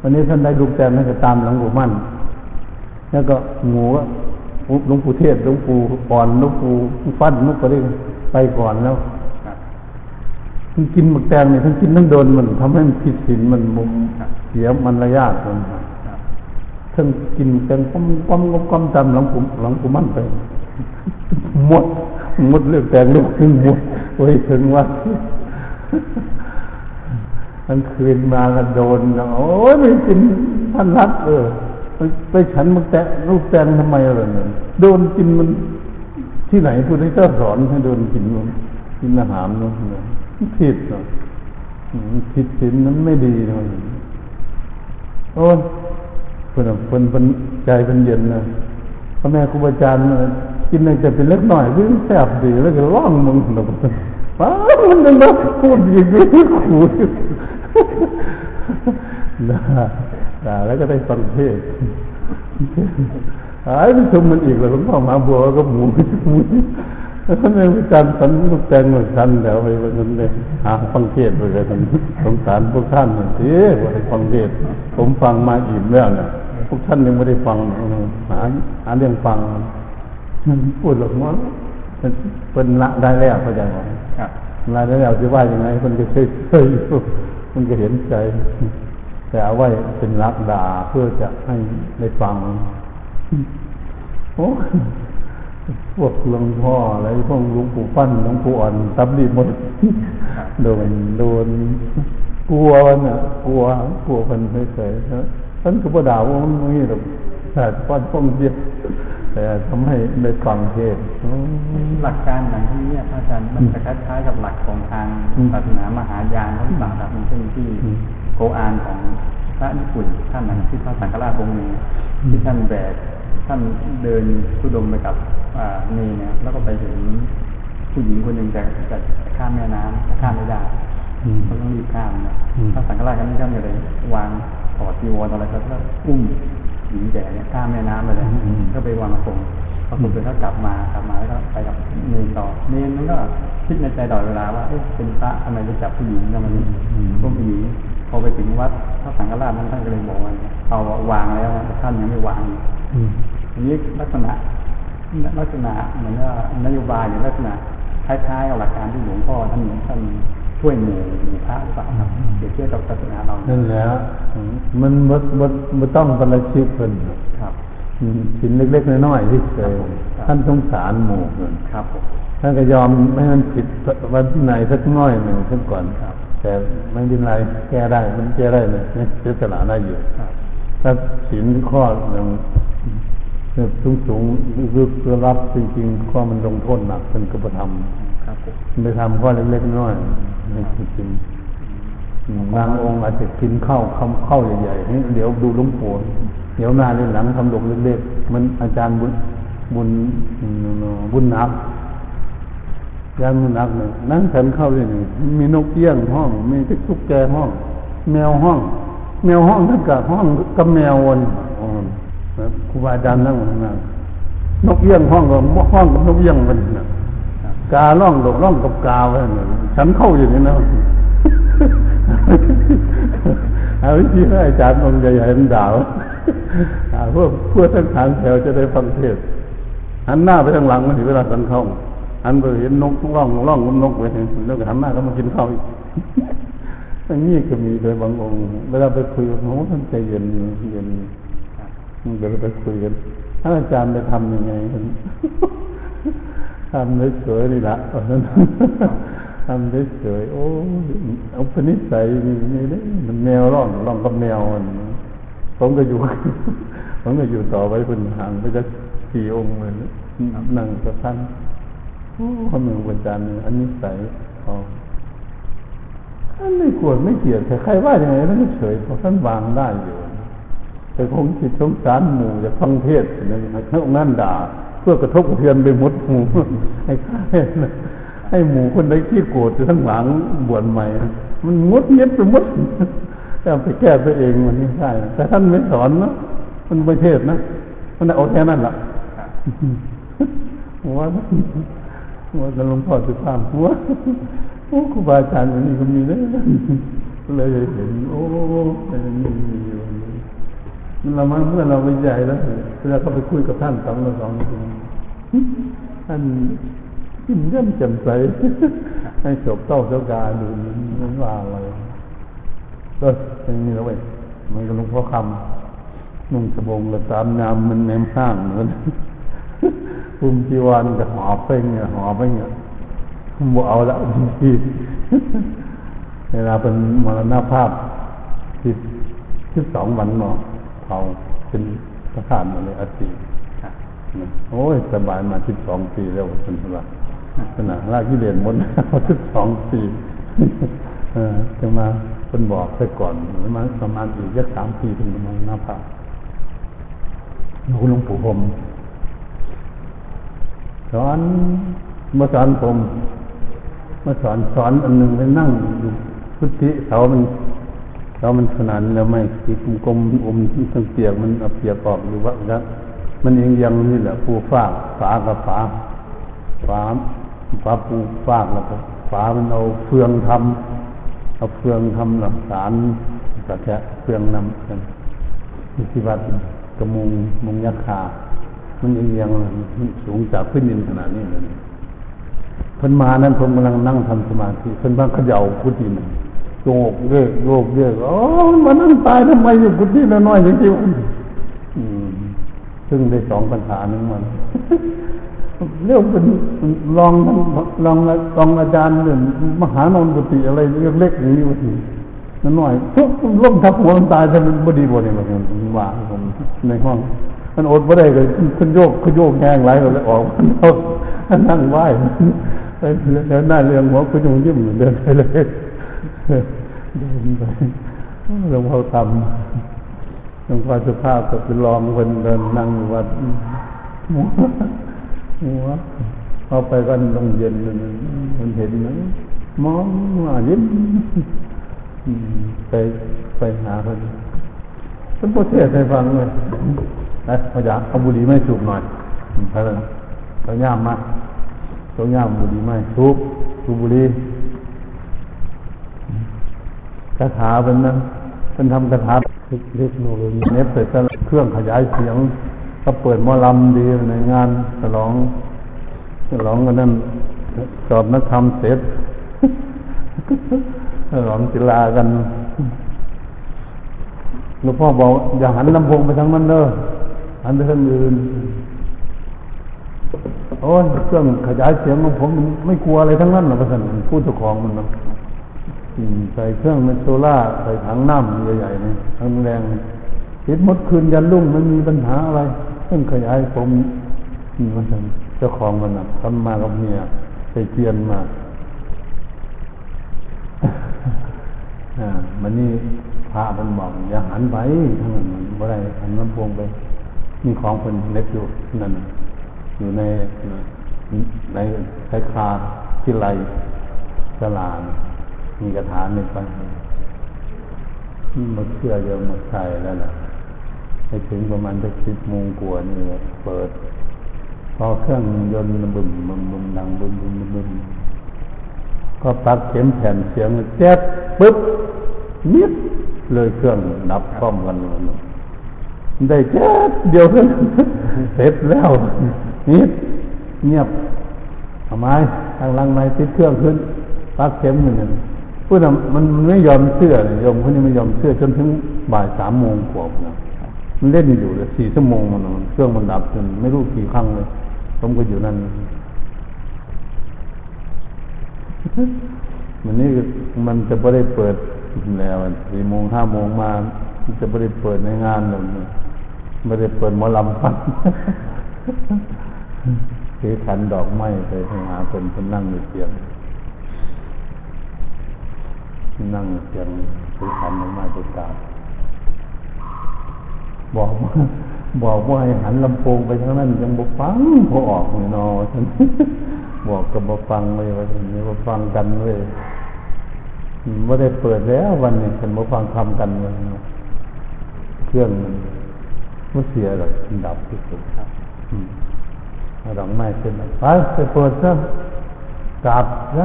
วันนี้ท่านได้ลูกแตงท่านจะตามหลังหลวงมั่น แล้วก็หมูหลวงปู่เทศหลวงปู่ก่อนหลวงปู่ฟันหลวงปู่ได้ ไปก่อนแล้วท่านกินหมึกแตงเนี่ยท่านกินทั้งโดนมันทำให้มันผิดศีลมันมุมเสียมันระยะมันท่านกินแตงก้มก้มก้มก้มตามหลังปู่หลังปู่มั่นไปหมดหมดเรื่องแตงลูกถึงหมดโอ้ยถึงว่าทั้งคืนมากันโดนโอ้ยไม่กินท่านรัดเออไปฉันมึกแตะลูกแตงทำไมอะไรเนี่ยโดนกินมัน ที่ไหนพุทธเจ้าสอนให้โดนกินมันกินอาหารมันผิดเนาะผิดศีลนั้นไม่ดีเลยโอ้ยคนคนเป็นใจเป็นเย็นนะพ่อแม่ครูบาอาจารย์กินแต่เป็นเล็กหน่อยวิ่งแสบดีแล้วก็ร้องมึงหรอกว้ามันนั่นนะพูดอย่างนี้ขู่ด่าด่าแล้วก็ได้ฟังเทศ หายไปชมมันอีกเลยหลวงพ่อมาบัวก็หมูหมูท่านเอาจารย์สันลูกแตงเหมือนกันแล้วไปวันนั้นเลยหาฟังเทศไปเลยท่านสงสารพวกท่านเอ๊ะว่าได้ฟังเทศผมฟังมาอิ่มแล้วเนี่ยพวกท่านยังไม่ได้ฟังหาหาเรื่องฟังมันพูดหรอกมั้งเป็นละได้แล้วเข้าใจไหมละได้แล้วจะว่ายังไงคนก็เฉยเฉยมันก็เห็นใจ แต่เอาไว้เป็นรักด่าเพื่อจะให้ได้ฟัง โอ้พวกหลวงพ่ออะไรพวกหลวงปู่ฟั่นหลวงปู่อ่อนตับดีหมดโดนโดนกลัวน่ะกลัวกลัวมันเฉยๆท่านก็บ่ด่าว่ามันนี่หรอกแต่ฟันป้องเดียวแต่ทำให้ได้ฟังเทศหลักการอย่างที่นี้พระอาจารย์มันจะคล้ายๆกับหลักของทางศาสนามหายานทั้งสามแบบเช่นที่โกอานของพระญี่ปุ่นท่านนั้นที่พระสังฆราชองค์หนึ่งที่ท่านแบก ท่านเดินทุดงไปกับเนเนี่ยแล้วก็ไปเห็นผู้หญิงคนหนึ่งจะจะข้ามแม่น้ำข้ามไม่ได้เขาต้องรีบข้ามนะพระสังฆราชท่านนี้ท่านก็เลยวางถอดจีวรอะไรก็แล้วอุ้มหญิงแก่เนี่ยข้ามแม่น้ำไปเลยก็ไปวางส่งพอส่งเสร็จก็กลับมากลับมาแล้วก็ไปกับเนนต่อเนนมันก็คิดในใจตลอดเวลาว่าเอ๊ะเป็นพระทำไมไปจับผู้หญิงทำไมต้องผู้หญิงพอไปถึงวัดพระสังฆราชท่านก็เลยบอกว่าเอาวางแล้วท่านยังไม่วาง อันนี้ลักษณะลักษณะเหมือนว่านโยบายหรือลักษณะคล้ายๆกับหลักการที่หลวงพ่อท่านท่านช่วยหมู่หมู่พระหรือเปล่าครับเดี๋ยวเชื่อกับศาสนาเรานั่นแหละมันบ่บ่บ่ต้องประชิดเพิ่นครับอืมชิ้นเล็กๆน้อยๆที่เคยครับท่านสงสารหมู่เพิ่นครับผมท่านก็ยอมไม่ให้มันผิดวันที่ไหนสักน้อยหนึ่งสักก่อนครับ แต่ไม่เป็นไรแก้ได้มันแก้ได้เลยเสียสละได้อยู่ครับถ้าศีลข้อหนึ่ง สูงสูงๆลึกๆเพื่อรับจริงๆข้อมันลงโทษหนักเป็นกระทำครับผมไปทำข้อเล็กๆน้อยๆไม่กินอืมบางองค์อาจจะกินข้าวคำข้าวใหญ่ๆนี่เดี๋ยวดูหลุงปู่เดี๋ยวหน้าเรื่องหลังทำหลงเล็กๆมันอาจารย์บุญบุญบุญนักยานบุญนักเนี่ยนั่งฉันเข้าเลยนี่มีนกเอี้ยงห้อง มีตุ๊กแกห้อง แมวห้อง แมวห้องทั้งกับห้องกับแมววนอ๋อ ครูบาอาจารย์นั่งนั่งนกเอี้ยงห้องกับห้องกับนกเอี้ยงมันนะกาล่องดกล่องกับกาไว้เนี่ยฉันเข้าอยู่นี่นะเอาวิธีให้อาจารย์องค์ใหญ่ๆมันด่าอ่าเพื่อเพื่อทั้งทางแถวจะได้ฟังเทศหันหน้าไปทางหลังมันถึงเวลาสันเข้าหันไปเห็นนกล่องล่องนกไปแล้วก็หันหน้าก็มากินข้าวอีกอันนี้ก็มีโดยบางองค์เวลาไปคุยกับเขาท่านใจเย็นเย็น เดี๋ยวเราไปคุยกันท่านอาจารย์จะทำยังไงทำเฉยๆนี่ละทำเฉยๆโอ้เอาพนิสัยนี่นี่เด้มันแนวร่องร่องกับแนวมันผมก็อยู่ผมก็อยู่ต่อไว้เป็นห่างไปจะสี่องค์เลยนั่งกับท่านโอ้คนหนึ่งอาจารย์อันนี้ใสเขาท่านไม่กวดไม่เกลียดแต่ใครว่าอย่างไรท่านเฉยเพราะท่านวางได้อยู่ แต่คงจิตสงสารหมู่จะฟังเทศน์นะให้องค์นั้นด่า เพื่อกระทบกระเทือนไปหมดหมู่ให้ข้าให้หมู่คนใดขี้โกรธจะทั้งหลังบวชใหม่ มันงดเงียบไปหมดแต่ไปแก้ตัวเองมันไม่ใช่แต่ท่านไม่สอนนะมันไม่เทศนะมันเอาแค่นั้นแหละหัวหัวกับหลงพ่อสุภาพหัวโอ้ครูบาอาจารย์วันนี้ก็มีเลยเลยเห็นโอ้แต่นี่มีอยู่มัน เรามาเมื่อเราไปใหญ่แล้วเวลาเขาไปคุยกับท่านสองต่อสองจริงท่านยิ้มเย่มแจ่มใสให้จบเต้าเจ้ากาดูไม่ว่าอะไรก็อย่างนี้แล้วเว้ยมันก็หลวงพ่อคำนุ่งสบงกับสามงามมันแนมห้างเหมือนภูมิจีวรจะหอบไปเนี่ยหอบไปเนี่ยบ่เอาละที่เวลาเป็นมรณภาพสิบสิบสองวันเนาะ เผาเป็นพระธาตุหมดเลยอติโอ้ยสบายมาสิบสองปีแล้วเป็นเท่าไหร่ขนาดลากกิเลสหมดสิบสองปีเออจะมาเป็นบอกไปก่อนมาประมาณอีกยักสามปีถึงมรณภาพหลวงปู่พรมสอนมาสอนผมมาสอนสอนอันหนึ่งไปนั่งอยู่พุทธิเสามัน เสามันขนาดแล้วไม่ตีกลมอมทั้งเปียกมันเอาเปียกออกอยู่ว่าแล้วมันเองยังนี่แหละปูฟากฝากับฝาฝาฝาปูฟากแล้วก็ฝามันเอาเฟืองทำเอาเฟืองทำหลักฐานกระแทะเฟืองนำกันที่วัดกระมุงมุงยักษ์คามันเอียงๆสูงจากพื้นดินขนาดนี้เลยเพิ่นมานั้นผมกำลังนั่งทำสมาธิเพิ่นบ้างเขย่ากุฏิมัน โยกเยกโยกเยกอ๋อมันนั่งตายทำไมอยู่กุฏิละน้อยจริงๆอืมซึ่งได้สองปัญหานึงมันเรียกเป็นลองลองลองอาจารย์เรื่งมหานนกุฏิอะไรเล็กๆอย่างนี้วะทีนั่นน่อยทุกล้มทับหัวมันตายจะเป็นบดีบดีแบบนี้ว่าผมในห้อง มันอดไม่ได้เลยขึ้นโยกขึ้นโยกแห้งไหลเลยออกมันเอานั่งไหว้แล้วหน้าเรืองหัวคุณยงยิ้มเดินไปเลย เดินไปหลวงพ่อทำหลวงพ่อสุภาพก็เป็นรองคนเดินนั่งวัดหัวหัวเอาไปกันต้องเย็นมันเห็นนะมองว่ายิ้มไปไปหาคนเป็นประเทศให้ฟังเลยนะพยายามเอาบุหรี่ไม่สูบหน่อยพระพยายามมาตัวย่ามบุหรี่ไม่สูบสูบบุหรี่ คาถาเป็นนั้นเป็นทำคาถาเทคโนโลยีเน็ตเสร็จเครื่องขยายเสียง ก็เปิดมอลำดีในงานฉลองฉลองกันนั่นสอบนักธรรมเสร็จหลอมศิลากันหลวงพ่อบอกอย่าหันลำโพงไปทางนั้นเด้อหันไปทางอื่นโอ้ยเครื่องขยายเสียงของผมไม่กลัวอะไรทั้งนั้นหรอกท่านพูดเจ้าของมันนะ ใส่เครื่องเมโซล่าใส่ถังน้ำใหญ่ๆนี่ทั้งแรงติดมดคืนยันลุ่งมันมีปัญหาอะไรเครื่องขยายผมนี่มันเจ้าของมันนะทำมากับเมียใส่เกียนมาอ่ามันนี่พระมันบอกอย่าหันไปทั้งนั้นมันบ่ได้หันลำโพงไป มีของเป็นเล็กอยู่นั่นอยู่ในในคล้คาที่ไรสลาน มีกระถานในไปหมดเชื่อเยอะหมดใจแล้วนะไปถึงประมาณจะสิบโมงกว่านี่เปิด พอเครื่องยนต์บึมบึมบึมดังบึมบึมบึมก็ปักเข็มแผ่นเสียงแจ๊บปึ๊บนิดเลยเครื่องนับพร้อมกันเลยได้แจ๊บเดียวขึ้นเสร็จแล้วนิดเงียบทำไมทางลังในติดเครื่องขึ้นปักเข็มหนึ่ง พูดมันไม่ยอมเชื่อเลยโยมคนนี้ไม่ยอมเชื่อจนถึงบ่ายสามโมงกว่านะมันเล่นอยู่เลยสี่ชั่วโมงมันเครื่องมันดับจนไม่รู้กี่ครั้งเลยผมก็อยู่นั่นมันนี่มันจะไม่ได้เปิดแล้วสี่โมงห้าโมงมาจะไม่ได้เปิดในงานหนึ่งไม่ได้เปิดหมอลำฟังถือขันดอกไม้ไปหาคนคนนั่งในเตียง นั่งเตียงถือขันไม้ไปกาบอกว่าบอกว่าให้หันลำโพงไปทางนั้นยังบกฟังพอออกเนอฉันบอกกับบกฟังเลยว่าฉันนี้บฟังกันเลยไม่ได้เปิดแล้ววันนี้ฉันบกฟังทำกันเลยเครื่องมันไม่เสียหรอกดับที่สุดครับดอกไม้ขึ้นไปไปเปิดซะกราบซะ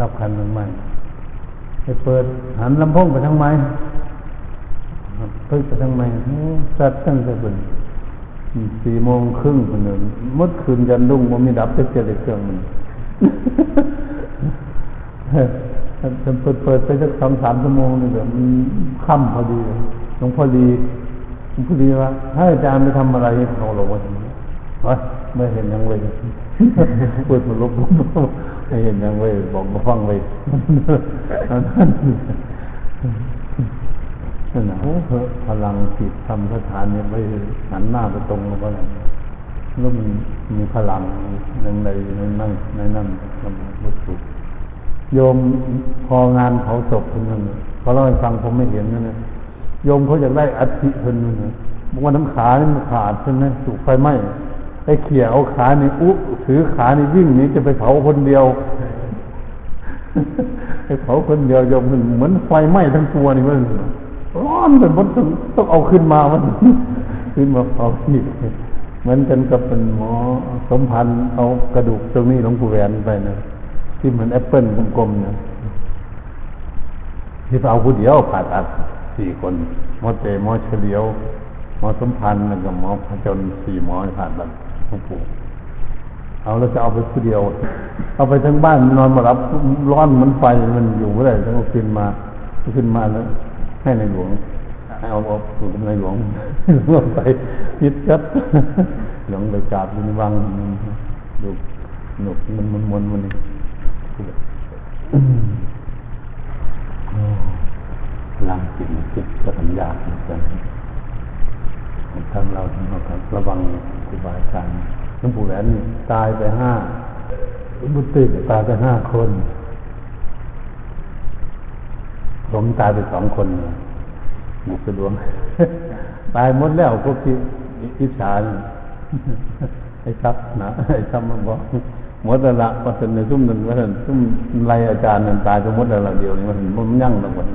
รับขันดอกไม้ไปเปิดหันลำโพงไปทางไม้เพิ่งไปทางไม้จัดตั้งแต่เป็นสี่โมงครึ่งคนหนึ่งมดคืนยันรุ่งมันมีดับไปเจอเครื่องมันเปิดเปิดไปสักสองสามชั่วโมงนี่เดี๋ยวมันค่ำพอดีหลวงพ่อดีหลวงพ่อดีว่าให้อาจารย์ไปทำอะไรเขาหลวงพ่อดีวะไม่เห็นยังเลย พูดมาลบไม่เห็นยังเลยบอกมาฟังเลยท่านนั่นนะโอ้โหพลังจิตทำสถานเนี่ยไปหันหน้าไปตรงลงไปแล้วมันมีพลังในในในนั่นในนั่นมันวัตถุโยมพองานเผาศพคนนั้นเขาเล่าให้ฟังผมไม่เห็นนั่นนะโยมเขาอยากได้อัฐิคนนึงบอกว่าน้ำขานี่มันขาดใช่ไหมถูกไฟไหม้ ไอ้เขี่ยเอาขานี่อุ๊ถือขานี่วิ่งนี้จะไปเผาคนเดียวไอ้เผาคนเดียวยมมันเหมือนไฟไหม้ทั้งตัวนี่มันร้อนจนมันต้องต้องเอาขึ้นมามันขึ้นมาเผาอีกเหมือนกันกับเป็นหมอสมพันธ์เอากระดูกตรงนี้หลวงปู่แหวนไปนะที่เหมือนแอปเปิลกลมๆนะที่เอาผู้เดียวผ่าตัดสี่คนหมอเตหมอเฉลียวหมอสมพันธ์แล้วก็หมอพจนสี่หมอผ่าตัด หลวงปู่เอาแล้วจะเอาไปผู้เดียว เอาไปทั้งบ้านนอนมารับร้อนมันไฟมันอยู่ไม่ได้ต้องเอาขึ้นมาขึ้นมาแล้ว ให้ในหลวงให้เอาเอาสู่ในหลวงหลวงไปยึดจัดหลวงไปกราบยินวังดูหนุกมันมันมันมันลังจิตจิตกับปัญญาเหมือนกัน ทั้งเราทั้งเราครับระวังครูบาอาจารย์หลวงปู่แหวนตายไปห้าบุตรติตายไปห้าคน ผมตายไปสองคนบุกระดวง ตายหมดแล้วพวกที่อิจฉาไอ้ทรัพย์นะไอ้ทรัพย์มันบอกหมดละว่าเป็นในซุ้มหนึ่งว่าเป็นซุ้มไรอาจารย์นั่นตายไปหมดละเดียวนี่มันมันยั่งละวัน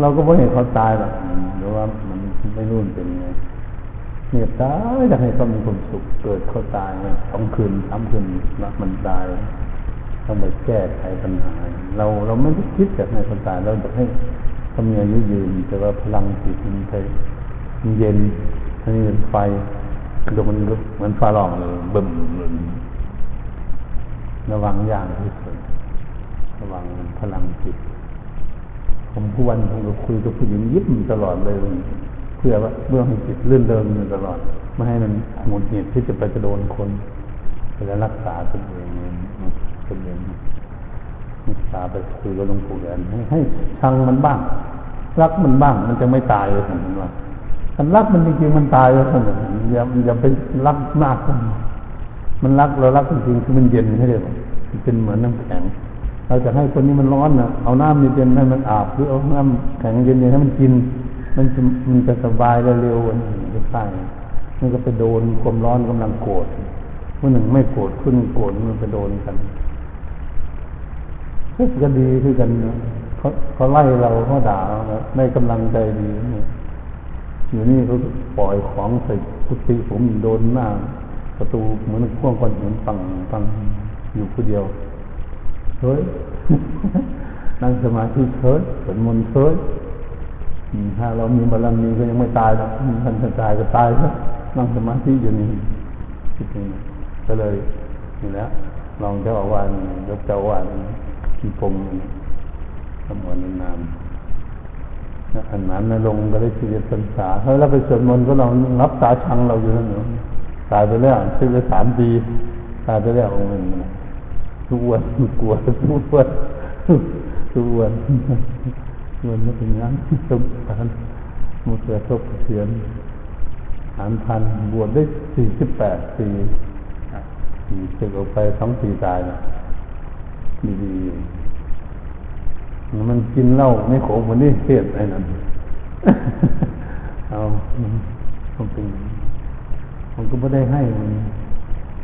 เราก็ไม่เห็นเขาตายหรอกหรือว่ามันไม่รู้เป็นไงเนี่ยตายอยากให้เขามีความสุขเกิดเขาตายสองคืนสามคืนแล้วมันตายต้องไปแก้ไขปัญหา เราเราไม่ได้คิดจากในคนตายเราจะให้เขามีอายุยืน แต่ว่าพลังจิตมันไปมันเย็นอันนี้เป็นไฟดูมันเหมือนฟ้าร้องเลยบึ้มระวังอย่างที่สุดระว่างพลังจิต ผมผู้วันผมก็คุยกับผู้หญิงยิ้มตลอดเลย เพื่อว่าเมื่อให้จิตเลื่อนเดิมอยู่ตลอด ไม่ให้มันหมุนเหตุที่จะไปจะโดนคนเพื่อรักษาตนเองตนเองรักษาไปคุยกับหลวงปู่แหวนให้ชังมันบ้าง รักมันบ้าง มันจะไม่ตายเลยผมว่าถ้ารักมันจริงๆมันตายเลยผมอย่าอย่าไปรักมาก มันรักเรารักจริงๆคือมันเย็นให้เลยมันเป็นเหมือนน้ำแข็ง เราจะให้คนนี้มันร้อนนะเอาน้ำเย็นๆให้มันอาบหรือเอาน้ำแข็งเย็นๆให้มันกิน มันจะมันจะสบายเร็วๆวันนี้ไม่ใช่มันก็ไปโดนความร้อนกำลังโกรธเมื่อหนึ่งไม่โกรธขึ้นโกรธมันไปโดนกันก็ดีคือกันเขาเขาไล่เราเขาด่าเราได้กำลังใจดีอยู่นี่เขาปล่อยของใส่กุฏิผมโดนหน้า ประตูเหมือนพ่วงก้อนหินฟังฟังอยู่ผู้เดียว ยนั่งสมาธิเฮ้ยสวดมนต์เฮ้ยถ้าเรามีบารมีก็ยังไม่ตายหรอกท่านจะตายก็ตายซะนั่งสมาธิอยู่นี่คิดนี่ก็เลยนี่แหละลองเจ้าอาวาสยกเจ้าอาวาสที่ปมทำวันนานอันนั้นนลงก็ได้ชีวิตพรรษาเฮ้ยเราไปสวดมนต์ก็ลองรับสาชังเราอยู่นั่นเนาะตายไปแล้วซื้อไปสามปีตายไปแล้วองค์หนึ่ง ทุกวันกลัวทุกวันทุกวันวันไม่เป็นงั้นสมการมุเสือทบเสียนหานพันบวชได้สี่สิบแปดปีศึกออกไปสองปีตายนะดีๆมันกินเหล้าไม่โขงมันนี่เทศไอ้นั่นเอาต้องเป็นผมก็ไม่ได้ให้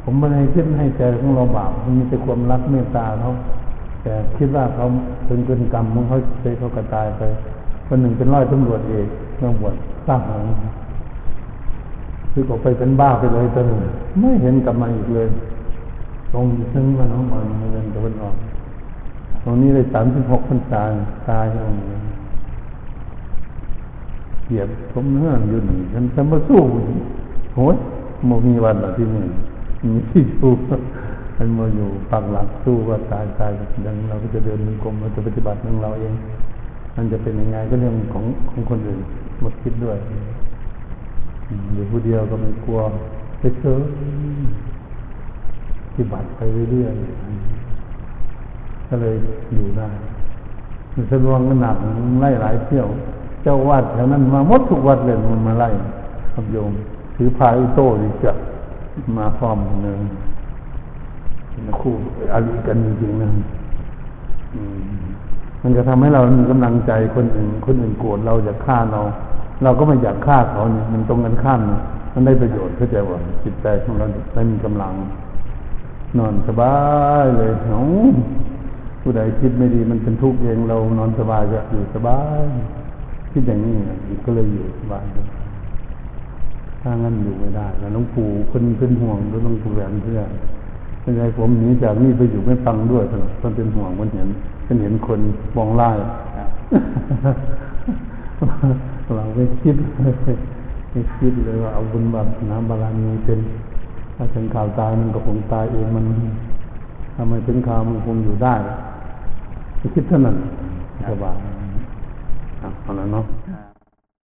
ผมไม่ได้คิดให้ใจของเราบาปมันมีแต่ความรักเมตตาเขาแต่คิดว่าเขาเป็นเป็นกรรมของเขาเคยเขากระตายไปคนหนึ่งเป็นร้อยตำรวจเอกเมื่อบวชสร้างหงคือออกไปเป็นบ้าไปเลยตอนนึงไม่เห็นกลับมาอีกเลยตรงซึ่งมันน้องมันเงินตะวันออกตรงนี้เลยสามสิบหกพรรษาตายตรงนี้เหยียบผมเนื้ออยู่นี่ฉันจะมาสู้โหยโมมีวันหรอที่นี่ มีที่สู้มันมาอยู่ปักหลักสู้ว่าตายตายดังเราก็จะเดินมีกรมเราจะปฏิบัติของเราเอง มันจะเป็นยังไงก็เรื่องของของคนอื่นหมดคิดด้วยอยู่ผู้เดียวก็ไม่กลัวไปเจอปฏิบัติไปเรื่อยๆก็เลยอยู่ได้มันสะดวกขนาดไล่หลายเที่ยว เจ้าวัดแถวนั้นมาหมดทุกวัดเลยมันมาไล่ครับโยมถือพายโต้ดีจับ มาพร้อมเนืองคู่อาลีกันจริงๆนะมันจะทำให้เรามีกำลังใจคนอื่น คนอื่นโกรธเราจะฆ่าเรา เราก็ไม่อยากฆ่าเขาเนี่ยมันตรงกันข้ามมันได้ประโยชน์เข้าใจว่าจิตใจของเราได้มีกำลัง นอนสบายเลยเนาผู้ใดคิดไม่ดีมันเป็นทุกข์เองเรานอนสบายจะอยู่สบายคิดอย่างนี้ก็เลยอยู่สบาย ถ้างั้นอยู่ไม่ได้แล้วหลวงปู่คนเป็นห่วงแล้วหลวงปู่แหวนเพื่อเป็นไงผมหนีจากนี่ไปอยู่ไม่ฟังด้วยเถอะมันเป็นห่วงมันเห็นมันเห็นคนมองไล่เราไม่คิดไม่คิดเลยว่าเอาบุญบาปน้ำบาลานีเป็น ถ้าถึงข่าวตายมันก็คงตายเองมันทำไมถึงข่าวมันคงอยู่ได้คิดเท่านั้นสบายเอาละเนาะ